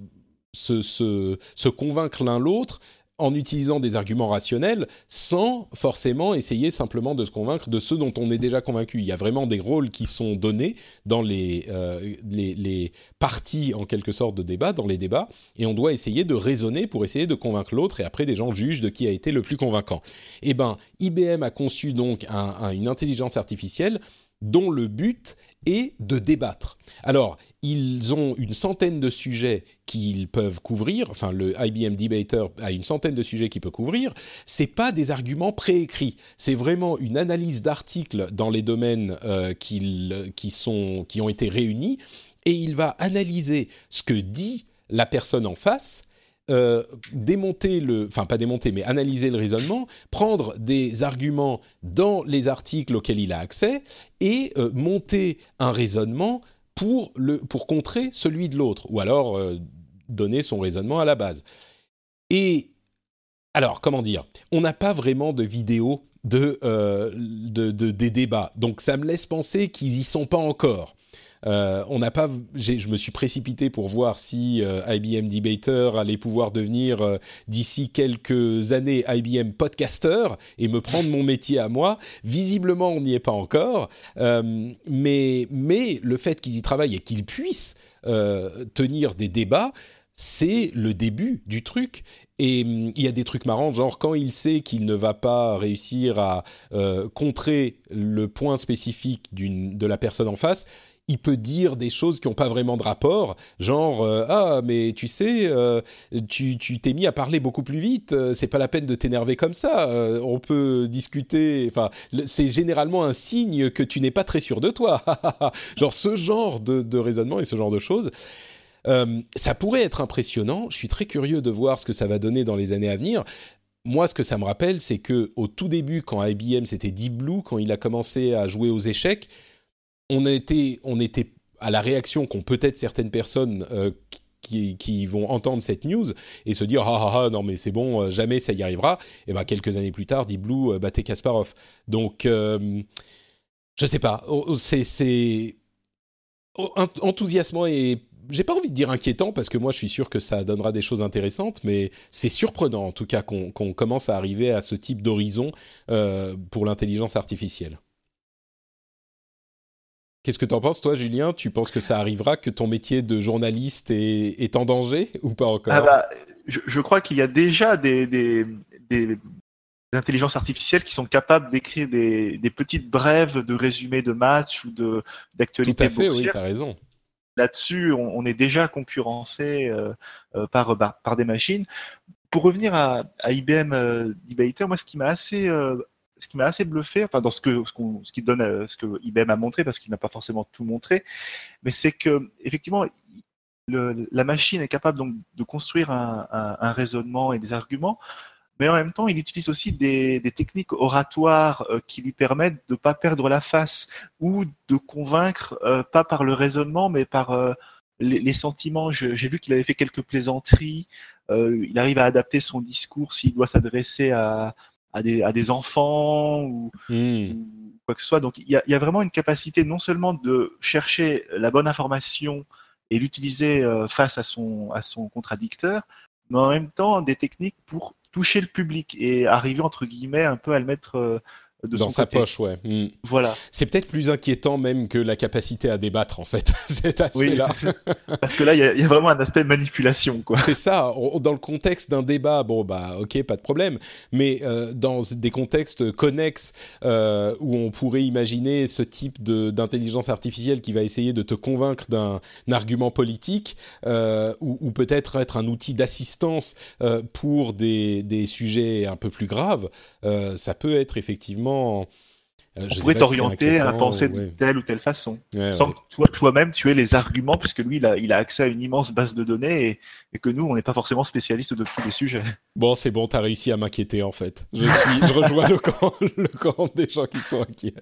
se, se, convaincre l'un l'autre en utilisant des arguments rationnels sans forcément essayer simplement de se convaincre de ceux dont on est déjà convaincu. Il y a vraiment des rôles qui sont donnés dans les, euh, les, les, parties en quelque sorte de débat, dans les débats, et on doit essayer de raisonner pour essayer de convaincre l'autre, et après des gens jugent de qui a été le plus convaincant. Eh ben, IBM a conçu donc une intelligence artificielle dont le but est de débattre. Alors, ils ont une centaine de sujets qu'ils peuvent couvrir, enfin le IBM Debater a une centaine de sujets qu'il peut couvrir, c'est pas des arguments préécrits, c'est vraiment une analyse d'articles dans les domaines euh, qui, sont, qui ont été réunis, et il va analyser ce que dit la personne en face, euh, démonter le, enfin pas démonter, mais analyser le raisonnement, prendre des arguments dans les articles auxquels il a accès et euh, monter un raisonnement pour, le, pour contrer celui de l'autre, ou alors euh, donner son raisonnement à la base. Et alors, comment dire? On n'a pas vraiment de vidéo de, de, des débats, donc ça me laisse penser qu'ils y sont pas encore. On n'a pas, je me suis précipité pour voir si IBM Debater allait pouvoir devenir d'ici quelques années IBM Podcaster et me prendre mon métier à moi. Visiblement, on n'y est pas encore, mais mais le fait qu'ils y travaillent et qu'ils puissent tenir des débats, c'est le début du truc. Et hum, il y a des trucs marrants, genre quand il sait qu'il ne va pas réussir à euh, contrer le point spécifique de la personne en face, il peut dire des choses qui n'ont pas vraiment de rapport, genre euh, ah mais tu sais euh, tu t'es mis à parler beaucoup plus vite, c'est pas la peine de t'énerver comme ça, on peut discuter. Enfin c'est généralement un signe que tu n'es pas très sûr de toi, (laughs) genre ce genre de, de raisonnement et ce genre de choses. Euh, ça pourrait être impressionnant. Je suis très curieux de voir ce que ça va donner dans les années à venir. Moi, ce que ça me rappelle, c'est que au tout début, quand IBM c'était Deep Blue, quand il a commencé à jouer aux échecs, on était, on était à la réaction qu'ont peut-être certaines personnes euh, qui, vont entendre cette news et se dire ah ah ah non mais c'est bon, euh, jamais ça y arrivera. Et ben quelques années plus tard, Deep Blue battait Kasparov. Donc je sais pas, oh, oh, c'est oh, enthousiasmant et j'ai pas envie de dire inquiétant parce que moi je suis sûr que ça donnera des choses intéressantes, mais c'est surprenant en tout cas qu'on commence à arriver à ce type d'horizon euh, pour l'intelligence artificielle. Qu'est-ce que tu en penses, toi, Julien? Tu penses que ça arrivera, que ton métier de journaliste est, en danger ou pas encore? Ah bah, je, crois qu'il y a déjà des, des, intelligences artificielles qui sont capables d'écrire des, petites brèves de résumés de matchs ou d'actualités Tout à fait, oui, tu as raison. Là-dessus, on, est déjà concurrencé euh, euh, par, bah, par des machines. Pour revenir à, IBM euh, Debater, moi, ce qui m'a assez ce qui m'a assez bluffé, enfin dans ce que ce, ce qui donne ce que IBM a montré, parce qu'il n'a pas forcément tout montré, mais c'est que effectivement la machine est capable donc de construire un raisonnement et des arguments mais en même temps, il utilise aussi des, techniques oratoires euh, qui lui permettent de ne pas perdre la face ou de convaincre, euh, pas par le raisonnement, mais par euh, les, sentiments. J'ai vu qu'il avait fait quelques plaisanteries. il arrive à adapter son discours s'il doit s'adresser à, des, enfants ou, hmm. quoi que ce soit. Donc, il y, a, il y, a, vraiment une capacité non seulement de chercher la bonne information et l'utiliser face à son, à son contradicteur, mais en même temps des techniques pour toucher le public et arriver entre guillemets un peu à le mettre dans sa poche, ouais. Hmm. Voilà. C'est peut-être plus inquiétant même que la capacité à débattre, en fait, (laughs) cet aspect-là. parce que là, il y, a vraiment un aspect manipulation, quoi. C'est ça. Dans le contexte d'un débat, bon, bah, ok, pas de problème. Mais euh, dans des contextes connexes euh, où on pourrait imaginer ce type d'intelligence artificielle qui va essayer de te convaincre d'un argument politique euh, ou, peut-être être un outil d'assistance pour des, des, sujets un peu plus graves, ça peut être effectivement euh, on pourrait t'orienter à penser de telle ou telle façon, sans que toi, toi-même tu aies les arguments, puisque lui, il a, il a accès à une immense base de données et, que nous, on n'est pas forcément spécialistes de tous les sujets. Bon, c'est bon, tu as réussi à m'inquiéter en fait. Je, suis, je rejoins le camp, (laughs) le camp des gens qui sont inquiets.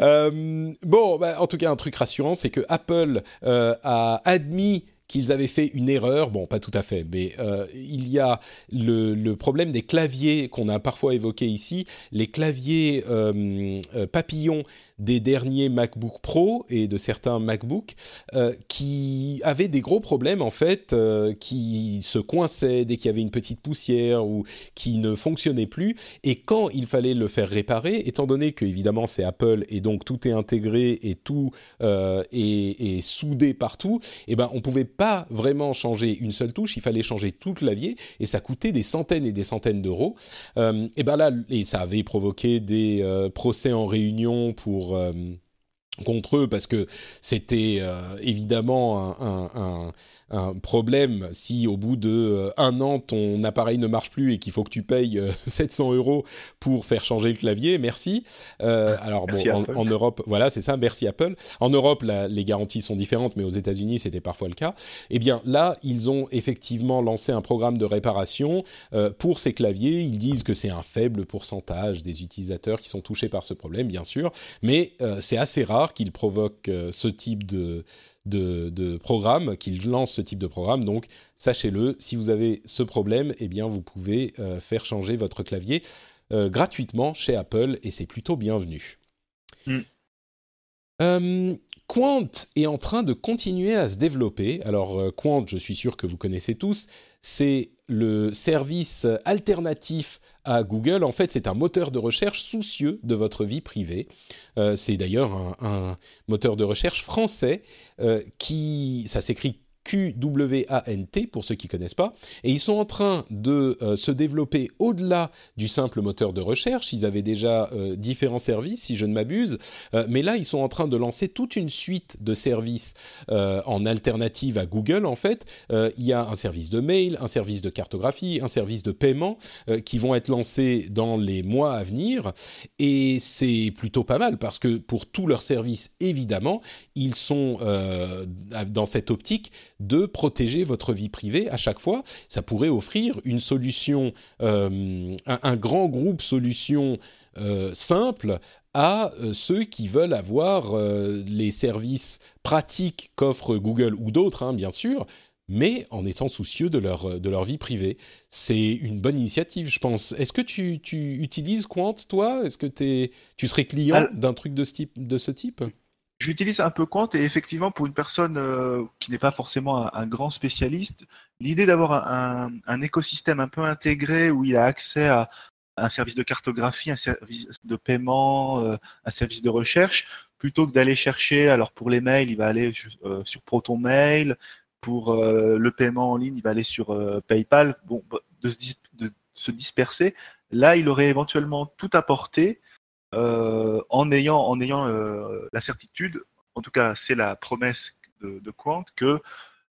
Euh, bon, bah, en tout cas, un truc rassurant, c'est que Apple euh, a admis qu'ils avaient fait une erreur. Bon, pas tout à fait, mais euh, il y a le, problème des claviers qu'on a parfois évoqué ici. Les claviers euh, euh, papillons des derniers MacBook Pro et de certains MacBook euh, qui avaient des gros problèmes en fait, euh, qui se coinçaient dès qu'il y avait une petite poussière ou qui ne fonctionnaient plus. Et quand il fallait le faire réparer, étant donné que évidemment c'est Apple et donc tout est intégré et tout euh, est, soudé partout, eh ben on pouvait pas vraiment changer une seule touche, il fallait changer tout le clavier et ça coûtait des centaines et des centaines d'euros. et ben là, et ça avait provoqué des procès en réunion pour euh, contre eux parce que c'était euh, évidemment un, un problème si au bout de euh, un an ton appareil ne marche plus et qu'il faut que tu payes 700 euh, (laughs) euros pour faire changer le clavier. Merci. Euh, alors bon, en, Europe, voilà, c'est ça. Merci Apple. En Europe, les garanties sont différentes, mais aux États-Unis, c'était parfois le cas. Eh bien, là, ils ont effectivement lancé un programme de réparation pour ces claviers. Ils disent que c'est un faible pourcentage des utilisateurs qui sont touchés par ce problème, bien sûr, mais c'est assez rare qu'ils provoquent ce type de de, programme, qu'il lance ce type de programme. Donc, sachez-le, si vous avez ce problème, eh bien, vous pouvez euh, faire changer votre clavier euh, gratuitement chez Apple et c'est plutôt bienvenu. Hmm. Euh, Quant est en train de continuer à se développer. Alors Quant, je suis sûr que vous connaissez tous, c'est le service alternatif à Google. En fait, c'est un moteur de recherche soucieux de votre vie privée. c'est d'ailleurs un, moteur de recherche français qui, ça s'écrit QWANT pour ceux qui connaissent pas, et ils sont en train de euh, se développer au-delà du simple moteur de recherche. Ils avaient déjà euh, différents services, si je ne m'abuse, euh, mais là ils sont en train de lancer toute une suite de services en alternative à Google. En fait, il y a un service de mail, un service de cartographie, un service de paiement qui vont être lancés dans les mois à venir, et c'est plutôt pas mal parce que pour tous leurs services, évidemment, ils sont dans cette optique de protéger votre vie privée à chaque fois. Ça pourrait offrir une solution, euh, un, grand groupe solution euh, simple à euh, ceux qui veulent avoir les services pratiques qu'offre Google ou d'autres, hein, bien sûr, mais en étant soucieux de leur, de leur vie privée. C'est une bonne initiative, je pense. Est-ce que tu, tu utilises Quant, toi? Est-ce que es, tu serais client d'un truc de ce type, de ce type? J'utilise un peu Quant et effectivement pour une personne euh, qui n'est pas forcément un, grand spécialiste, l'idée d'avoir un, un, écosystème un peu intégré où il a accès à un service de cartographie, un service de paiement, euh, un service de recherche, plutôt que d'aller chercher, alors pour les mails, il va aller euh, sur Proton Mail, pour le paiement en ligne, il va aller sur PayPal, bon, de se, de se disperser. Là, il aurait éventuellement tout apporté euh, en ayant, en ayant euh, la certitude, en tout cas c'est la promesse de, Quant, que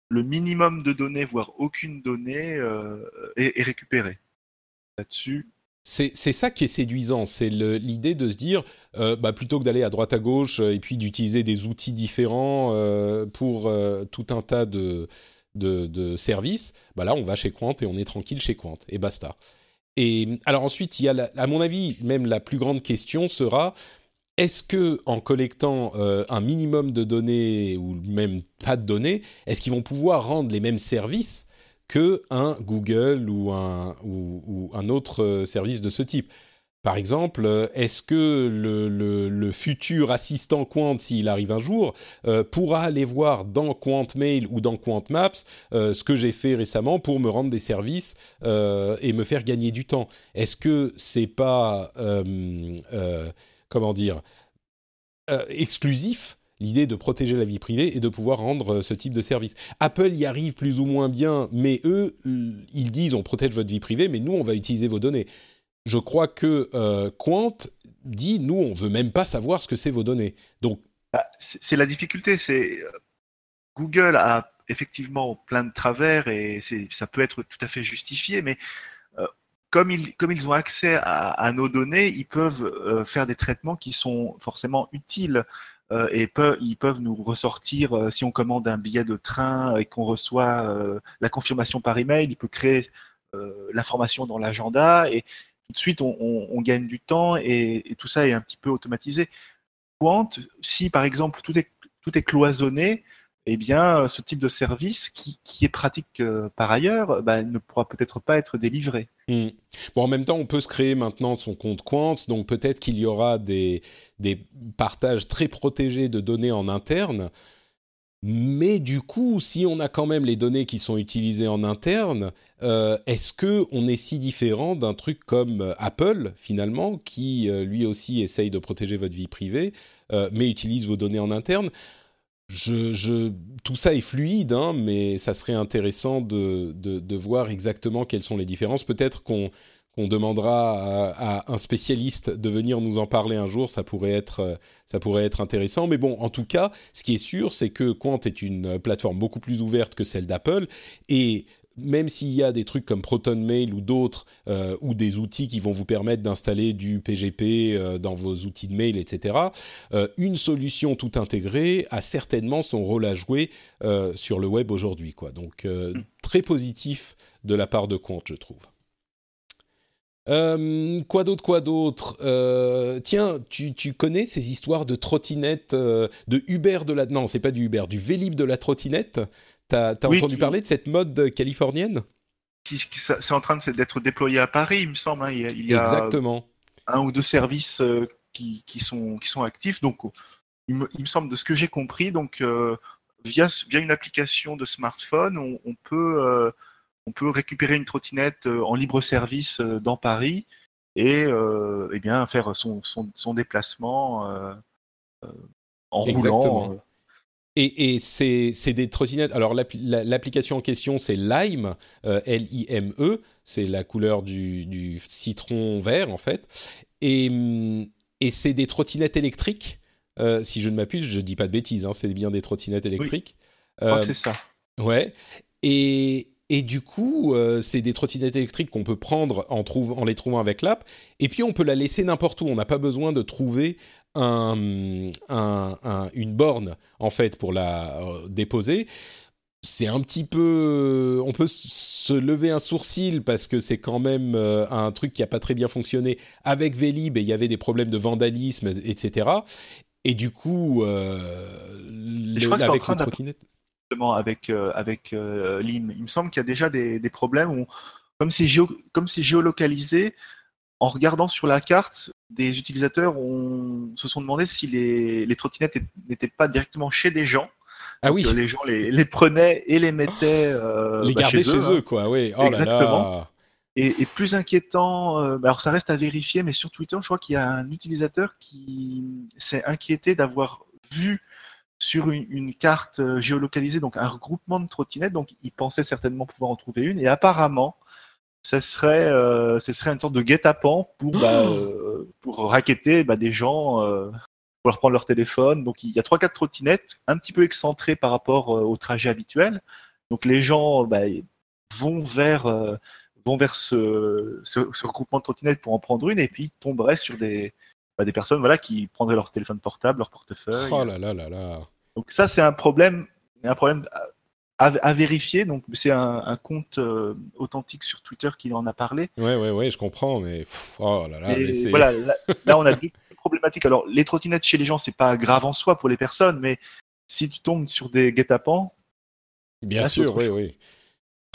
le minimum de données, voire aucune donnée, euh, est, récupérée. Là-dessus, c'est ça qui est séduisant, c'est l'idée de se dire, bah, plutôt que d'aller à droite à gauche et puis d'utiliser des outils différents pour tout un tas de, de, services, bah là on va chez Quant et on est tranquille chez Quant et basta. Et alors ensuite, à mon avis, même la plus grande question sera est-ce que en collectant euh, un minimum de données ou même pas de données, est-ce qu'ils vont pouvoir rendre les mêmes services que un Google ou un, ou un autre euh, service de ce type? Par exemple, euh, est-ce que le, futur assistant Quant, s'il arrive un jour, euh, pourra aller voir dans Quant Mail ou dans Quant Maps euh, ce que j'ai fait récemment pour me rendre des services et me faire gagner du temps? Est-ce que c'est pas comment dire exclusif l'idée de protéger la vie privée et de pouvoir rendre ce type de service? Apple y arrive plus ou moins bien, mais eux, ils disent on protège votre vie privée, mais nous, on va utiliser vos données je crois que euh, Quant dit nous, on veut même pas savoir ce que c'est vos données. Donc, bah, c'est la difficulté. C'est euh, Google a effectivement plein de travers et ça peut être tout à fait justifié, mais euh, comme, ils, comme ils ont accès à, nos données, ils peuvent faire des traitements qui sont forcément utiles. et ils peuvent nous ressortir, si on commande un billet de train et qu'on reçoit la confirmation par email, il peut créer l'information dans l'agenda et, tout de suite on, gagne du temps et, tout ça est un petit peu automatisé. Quant, si par exemple tout est, tout est cloisonné, eh bien, ce type de service qui, est pratique euh, par ailleurs bah, ne pourra peut-être pas être délivré. Hmm. Bon, en même temps, on peut se créer maintenant son compte Quant, donc peut-être qu'il y aura des, des partages très protégés de données en interne mais du coup, si on a quand même les données qui sont utilisées en interne, euh, est-ce que on est si différent d'un truc comme euh, Apple finalement, qui euh, lui aussi essaye de protéger votre vie privée, mais utilise vos données en interne? Je, tout ça est fluide, hein, mais ça serait intéressant de, de, voir exactement quelles sont les différences. Peut-être qu'on qu'on demandera à, un spécialiste de venir nous en parler un jour, ça pourrait être, euh, ça pourrait être intéressant. Mais bon, en tout cas, ce qui est sûr, c'est que Quant est une plateforme beaucoup plus ouverte que celle d'Apple et même s'il y a des trucs comme Proton Mail ou d'autres, euh, ou des outils qui vont vous permettre d'installer du PGP euh, dans vos outils de mail, etc., une solution tout intégrée a certainement son rôle à jouer sur le web aujourd'hui. Quoi. Donc, très positif de la part de Quant, je trouve. Euh, quoi d'autre, quoi d'autre? Euh, Tiens, tu, tu, connais ces histoires de trottinettes, euh, de Uber de la... Non, c'est pas du Uber, du Vélib de la trottinette? T'as as entendu parler de cette mode californienne? C'est en train d'être déployé à Paris, il me semble. Hein. Il, y a, Exactement. un ou deux services qui, qui, sont, qui sont actifs. Donc, il me, semble de ce que j'ai compris, donc via, via une application de smartphone, on, peut, on peut récupérer une trottinette en libre service dans Paris et eh bien faire son, son, son déplacement en roulant. Et, et c'est des trottinettes. Alors l'application en question, c'est Lime, L-I-M-E. C'est la couleur du, du, citron vert en fait. Et, et c'est des trottinettes électriques. Euh, si je ne m'appuie, je dis pas de bêtises. Hein, c'est bien des trottinettes électriques. Oui, euh, c'est ça. Ouais. Et, et du coup, euh, c'est des trottinettes électriques qu'on peut prendre en, les trouvant avec l'app. Et puis, on peut la laisser n'importe où. On n'a pas besoin de trouver un, un, une borne, en fait, pour la euh, déposer. C'est un petit peu... On peut se lever un sourcil parce que c'est quand même euh, un truc qui n'a pas très bien fonctionné avec Vélib et il y avait des problèmes de vandalisme, etc. Et du coup, je crois que avec les trottinettes avec, euh, avec euh, l'IM. Il me semble qu'il y a déjà des, problèmes où, comme c'est géo, géolocalisé, en regardant sur la carte, des utilisateurs se sont demandé si les, les trottinettes n'étaient pas directement chez des gens. Ah oui. Euh, les gens les, prenaient et les mettaient. les bah, gardaient chez, eux, hein. quoi. Oui. Oh Exactement. Et, plus inquiétant, bah, alors ça reste à vérifier, mais sur Twitter, je crois qu'il y a un utilisateur qui s'est inquiété d'avoir vu sur une, carte euh, géolocalisée, donc un regroupement de trottinettes. Donc, il pensait certainement pouvoir en trouver une. Et apparemment, ce serait, euh, ce serait une sorte de guet-apens pour, bah, oh euh, pour raqueter bah, des gens, pour leur prendre leur téléphone. Donc, il y a trois, quatre trottinettes, un petit peu excentrées par rapport au trajet habituel. Donc, les gens bah, vont vers, vont vers ce, ce, regroupement de trottinettes pour en prendre une et puis tomberaient sur des, des personnes voilà, qui prendraient leur téléphone portable, leur portefeuille. Oh là là là là. Donc ça, c'est un problème, un problème à, vérifier. Donc c'est un, compte euh, authentique sur Twitter qui en a parlé. Ouais, ouais, ouais, je comprends, mais oh là là. voilà, là, on a (laughs) deux problématiques. Alors les trottinettes chez les gens, c'est pas grave en soi pour les personnes, mais si tu tombes sur des guet-apens. Bien sûr, oui, oui.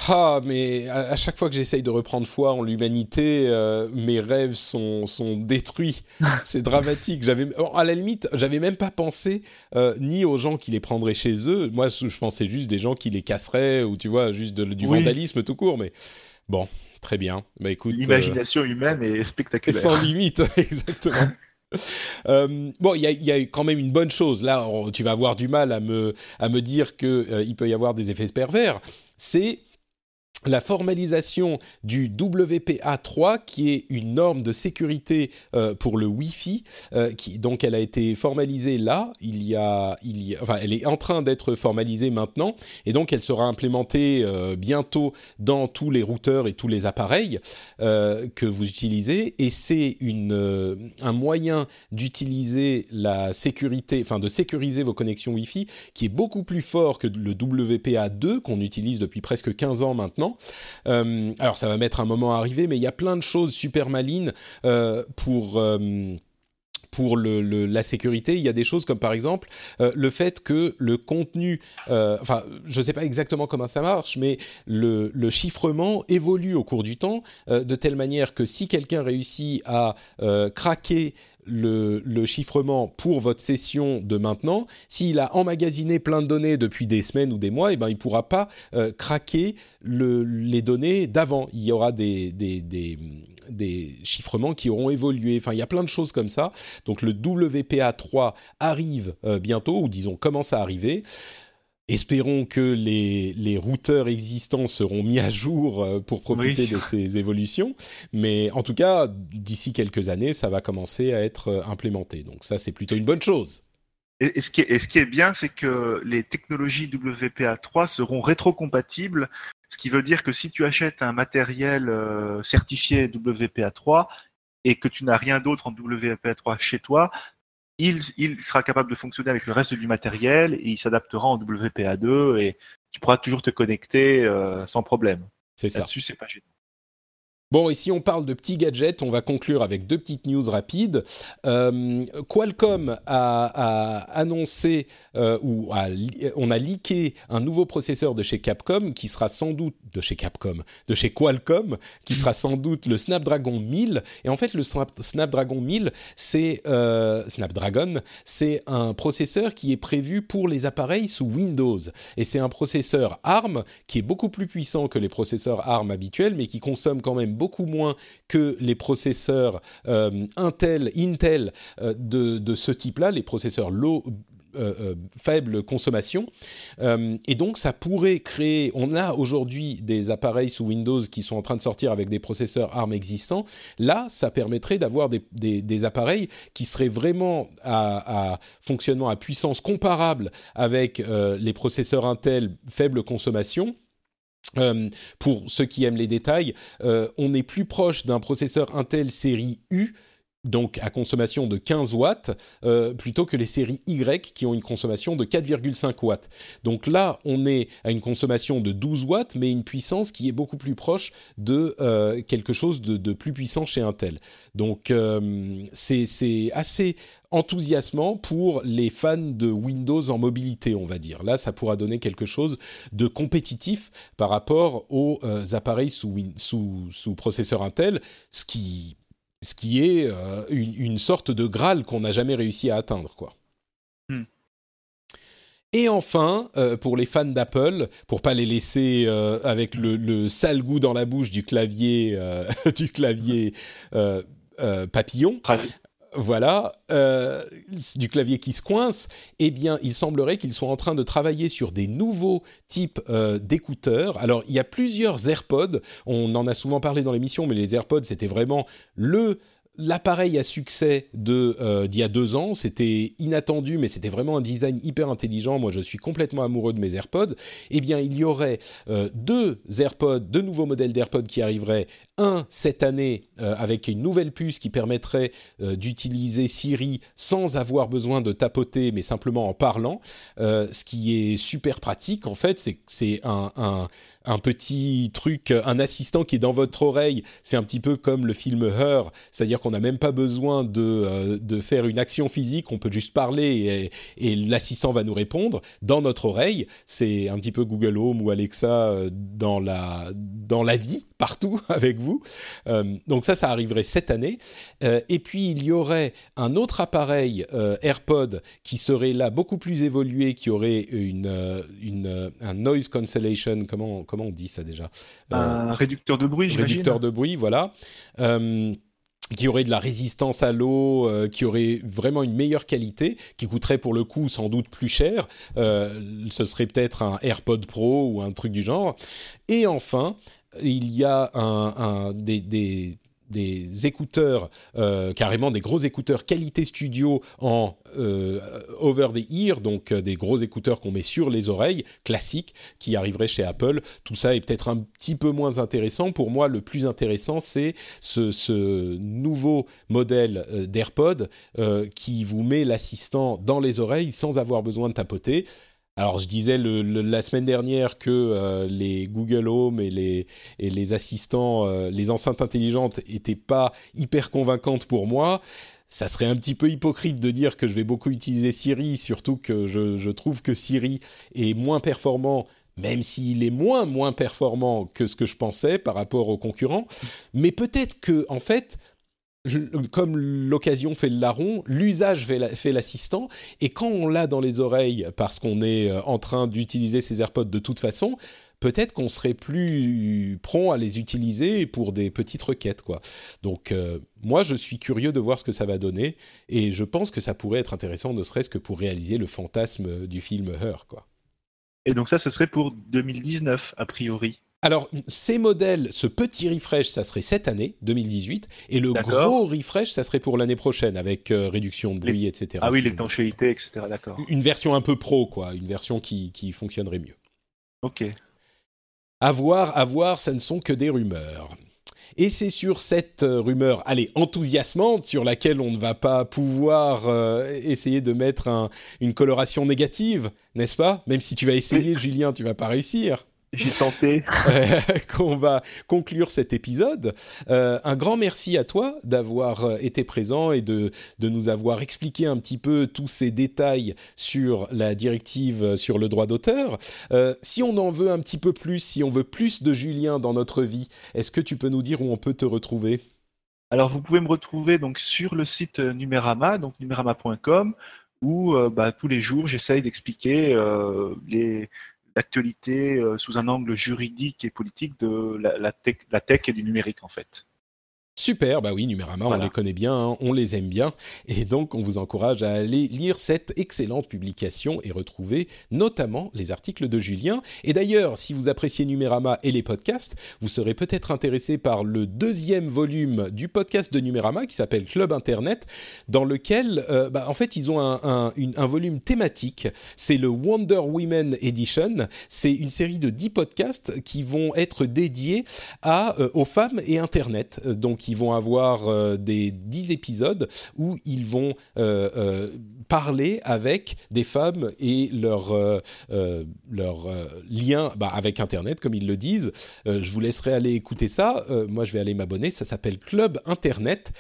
Ah, mais à, chaque fois que j'essaye de reprendre foi en l'humanité, euh, mes rêves sont, sont détruits. (laughs) C'est dramatique. J'avais, à la limite, j'avais même pas pensé euh, ni aux gens qui les prendraient chez eux. Moi, je pensais juste des gens qui les casseraient ou tu vois, juste du vandalisme tout court. Mais bon, très bien. Bah écoute. L'imagination humaine est spectaculaire. Sans limite, (laughs) exactement. bon, il y, a quand même une bonne chose. Là, tu vas avoir du mal à me, à me dire qu'il il peut y avoir des effets pervers. C'est la formalisation du WPA3, qui est une norme de sécurité euh, pour le Wi-Fi, euh, qui, donc elle a été formalisée là, il y a, enfin, elle est en train d'être formalisée maintenant, et donc elle sera implémentée euh, bientôt dans tous les routeurs et tous les appareils que vous utilisez, et c'est un moyen d'utiliser la sécurité, enfin de sécuriser vos connexions Wi-Fi, qui est beaucoup plus fort que le WPA2 qu'on utilise depuis presque 15 ans maintenant euh, alors ça va mettre un moment à arriver, mais il y a plein de choses super malines euh, pour euh, pour le, la sécurité, il y a des choses comme par exemple le fait que le contenu, enfin je ne sais pas exactement comment ça marche, mais le, le chiffrement évolue au cours du temps de telle manière que si quelqu'un réussit à craquer le, chiffrement pour votre session de maintenant, s'il a emmagasiné plein de données depuis des semaines ou des mois, eh ben, il ne pourra pas euh, craquer les données d'avant. Il y aura des, des, chiffrements qui auront évolué. Enfin, il y a plein de choses comme ça. Donc le WPA3 arrive euh, bientôt, ou disons commence à arriver. Espérons que les, routeurs existants seront mis à jour euh, pour profiter de ces évolutions. Mais en tout cas, d'ici quelques années, ça va commencer à être euh, implémenté. Donc ça, c'est plutôt une bonne chose. Et, ce, qui est, bien, c'est que les technologies WPA3 seront rétrocompatibles, ce qui veut dire que si tu achètes un matériel euh, certifié WPA3 et que tu n'as rien d'autre en WPA3 chez toi, il, sera capable de fonctionner avec le reste du matériel et il s'adaptera en WPA2 et tu pourras toujours te connecter euh, sans problème. C'est ça. c'est pas gênant. Bon, et si on parle de petits gadgets, on va conclure avec deux petites news rapides. Euh, Qualcomm a, annoncé, euh, ou on a leaké un nouveau processeur de chez Capcom, qui sera sans doute, de chez Capcom, de chez Qualcomm, qui sera sans doute le Snapdragon 1000. Et en fait, le Snapdragon 1000, c'est euh, Snapdragon, c'est un processeur qui est prévu pour les appareils sous Windows. Et c'est un processeur ARM qui est beaucoup plus puissant que les processeurs ARM habituels, mais qui consomme quand même beaucoup moins que les processeurs euh, Intel, Intel euh, de, ce type-là, les processeurs low, euh, faible consommation. et donc, ça pourrait créer. On a aujourd'hui des appareils sous Windows qui sont en train de sortir avec des processeurs ARM existants. Là, ça permettrait d'avoir des, appareils qui seraient vraiment à, à, fonctionnement à puissance comparable avec les processeurs Intel faible consommation euh, pour ceux qui aiment les détails, euh, on est plus proche d'un processeur Intel série U donc à consommation de 15 watts, euh, plutôt que les séries Y qui ont une consommation de 4,5 watts. Donc là, on est à une consommation de 12 watts, mais une puissance qui est beaucoup plus proche de quelque chose de, plus puissant chez Intel. Donc c'est assez enthousiasmant pour les fans de Windows en mobilité, on va dire. Là, ça pourra donner quelque chose de compétitif par rapport aux euh, appareils sous, sous, sous, processeur Intel, ce qui, ce qui est euh, une, sorte de Graal qu'on n'a jamais réussi à atteindre, quoi. Hmm. Et enfin, euh, pour les fans d'Apple, pour pas les laisser avec le, sale goût dans la bouche du clavier, (laughs) du clavier papillon, voilà, euh, du clavier qui se coince, eh bien, il semblerait qu'ils soient en train de travailler sur des nouveaux types euh, d'écouteurs. Alors, il y a plusieurs AirPods, on en a souvent parlé dans l'émission, mais les AirPods, c'était vraiment le l'appareil à succès de euh, d'il y a deux ans. C'était inattendu, mais c'était vraiment un design hyper intelligent. Moi, je suis complètement amoureux de mes AirPods. Eh bien, il y aurait deux AirPods, deux nouveaux modèles d'AirPods qui arriveraient. Un cette année euh, avec une nouvelle puce qui permettrait d'utiliser Siri sans avoir besoin de tapoter, mais simplement en parlant. ce qui est super pratique, en fait, c'est c'est un, petit truc, un assistant qui est dans votre oreille. C'est un petit peu comme le film Her, c'est-à-dire qu'on n'a même pas besoin de, euh, faire une action physique, on peut juste parler et, l'assistant va nous répondre dans notre oreille. C'est un petit peu Google Home ou Alexa euh, dans la, dans la vie, partout (laughs) avec vous. Euh, donc ça, ça arriverait cette année. et puis, il y aurait un autre appareil AirPod qui serait là beaucoup plus évolué, qui aurait une, une, un noise cancellation, comment comment on dit ça déjà? Un réducteur de bruit, j'imagine. Réducteur de bruit, voilà. Euh, qui aurait de la résistance à l'eau, euh, qui aurait vraiment une meilleure qualité, qui coûterait pour le coup sans doute plus cher. Euh, ce serait peut-être un AirPod Pro ou un truc du genre. Et enfin, il y a des, écouteurs, euh, carrément des gros écouteurs qualité studio en euh, over the ear, donc euh, des gros écouteurs qu'on met sur les oreilles, classiques, qui arriveraient chez Apple. Tout ça est peut-être un petit peu moins intéressant. Pour moi, le plus intéressant, c'est ce, ce, nouveau modèle d'AirPod qui vous met l'assistant dans les oreilles sans avoir besoin de tapoter. Alors je disais la semaine dernière que euh, les Google Home et les, assistants, euh, les enceintes intelligentes n'étaient pas hyper convaincantes pour moi. Ça serait un petit peu hypocrite de dire que je vais beaucoup utiliser Siri, surtout que je, je trouve que Siri est moins performant même s'il est moins moins performant que ce que je pensais par rapport aux concurrents. Mais peut-être que en fait, comme l'occasion fait le larron, l'usage fait l'assistant, et quand on l'a dans les oreilles parce qu'on est euh, en train d'utiliser ses AirPods de toute façon, peut-être qu'on serait plus prompt à les utiliser pour des petites requêtes, quoi. Donc, euh, moi, je suis curieux de voir ce que ça va donner, et je pense que ça pourrait être intéressant, ne serait-ce que pour réaliser le fantasme du film Her, quoi. Et donc ça, ce serait pour 2019, a priori. Alors, ces modèles, ce petit refresh, ça serait cette année, 2018, et le gros refresh, ça serait pour l'année prochaine, avec euh, réduction de bruit, etc. Ah oui, l'étanchéité, etc. D'accord. Une version un peu pro, quoi, une version qui, qui fonctionnerait mieux. Ok. À voir, à voir, ça ne sont que des rumeurs. Et c'est sur cette euh, rumeur, allez, enthousiasmante, sur laquelle on ne va pas pouvoir euh, essayer de mettre une coloration négative, n'est-ce pas? Même si tu vas essayer, Julien, tu vas pas réussir. J'ai tenté. (laughs) qu'on va conclure cet épisode. Euh, un grand merci à toi d'avoir euh, été présent et de, de nous avoir expliqué un petit peu tous ces détails sur la directive euh, sur le droit d'auteur. si on en veut un petit peu plus, si on veut plus de Julien dans notre vie, est-ce que tu peux nous dire où on peut te retrouver? Alors vous pouvez me retrouver donc sur le site Numérama, donc numérama.com, où bah, tous les jours j'essaye d'expliquer les l'actualité euh, sous un angle juridique et politique de la, tech, la tech et du numérique en fait. Super, bah oui, Numérama, on les connaît bien, hein, on les aime bien, et donc on vous encourage à aller lire cette excellente publication et retrouver notamment les articles de Julien. Et d'ailleurs, si vous appréciez Numérama et les podcasts, vous serez peut-être intéressé par le deuxième volume du podcast de Numérama qui s'appelle Club Internet, dans lequel, euh, bah, en fait, ils ont un, un volume thématique. C'est le Wonder Women Edition. C'est une série de 10 podcasts qui vont être dédiés à, euh, aux femmes et Internet. Donc, ils vont avoir euh, des dix épisodes où ils vont euh, euh, parler avec des femmes et leur, leur lien bah, avec Internet, comme ils le disent. je vous laisserai aller écouter ça. moi, je vais aller m'abonner. Ça s'appelle Club Internet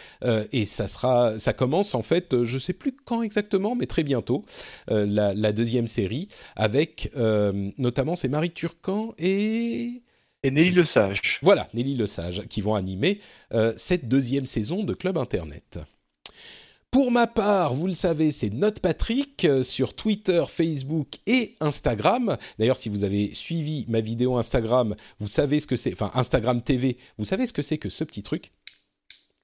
et ça sera, ça commence en fait, je sais plus quand exactement, mais très bientôt, la, la, deuxième série avec notamment c'est Marie Turcan et et Nelly Le Sage. Voilà, Nelly Le Sage, qui vont animer euh, cette deuxième saison de Club Internet. Pour ma part, vous le savez, c'est Note Patrick euh, sur Twitter, Facebook et Instagram. D'ailleurs, si vous avez suivi ma vidéo Instagram, vous savez ce que c'est, enfin Instagram TV, vous savez ce que c'est que ce petit truc?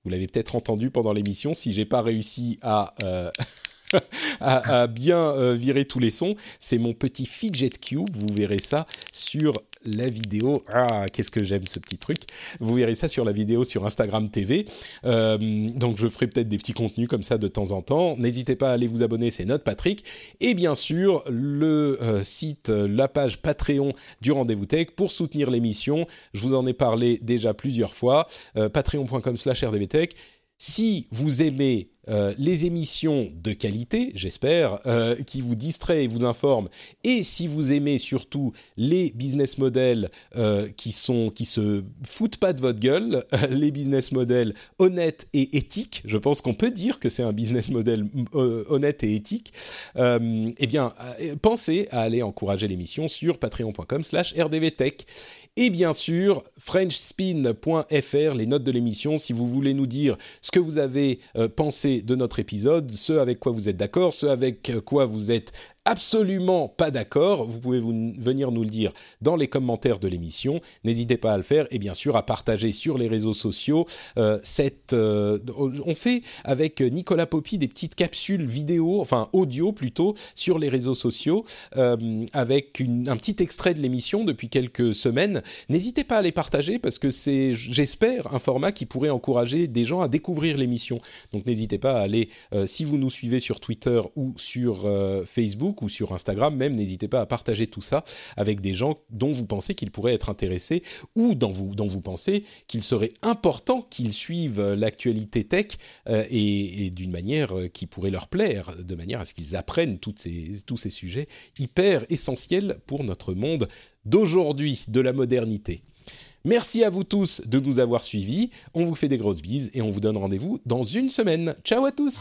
Vous l'avez peut-être entendu pendant l'émission. Si j'ai pas réussi à euh, (laughs) bien virer tous les sons. C'est mon petit fidget cube. Vous verrez ça sur la vidéo. Ah, qu'est-ce que j'aime ce petit truc. Vous verrez ça sur la vidéo sur Instagram TV. Euh, donc je ferai peut-être des petits contenus comme ça de temps en temps. N'hésitez pas à aller vous abonner, c'est Note Patrick. Et bien sûr, le euh, site, la page Patreon du Rendez-vous Tech pour soutenir l'émission. Je vous en ai parlé déjà plusieurs fois. Euh, patreon.com slash rdvtech. Si vous aimez euh, les émissions de qualité, j'espère, euh, qui vous distraient et vous informent. Et si vous aimez surtout les business models euh, qui sont qui se foutent pas de votre gueule, (laughs) les business models honnêtes et éthiques, je pense qu'on peut dire que c'est un business model honnête et éthique. eh bien, pensez à aller encourager l'émission sur patreon.com/rdvtech. Et bien sûr, frenchspin.fr, les notes de l'émission, si vous voulez nous dire ce que vous avez pensé de notre épisode, ce avec quoi vous êtes d'accord, ce avec quoi vous êtes absolument pas d'accord, vous pouvez venir nous le dire dans les commentaires de l'émission. N'hésitez pas à le faire et bien sûr à partager sur les réseaux sociaux. Euh, cette, euh, on fait avec Nicolas Poppy des petites capsules vidéo, enfin audio plutôt, sur les réseaux sociaux euh, avec un petit extrait de l'émission depuis quelques semaines. N'hésitez pas à les partager parce que c'est, j'espère, un format qui pourrait encourager des gens à découvrir l'émission. Donc n'hésitez pas à aller, si vous nous suivez sur Twitter ou sur Facebook, ou sur Instagram même, n'hésitez pas à partager tout ça avec des gens dont vous pensez qu'ils pourraient être intéressés ou dont vous, pensez qu'il serait important qu'ils suivent l'actualité tech euh, et, d'une manière euh, qui pourrait leur plaire, de manière à ce qu'ils apprennent tous ces sujets hyper essentiels pour notre monde d'aujourd'hui, de la modernité. Merci à vous tous de nous avoir suivis. On vous fait des grosses bises et on vous donne rendez-vous dans une semaine. Ciao à tous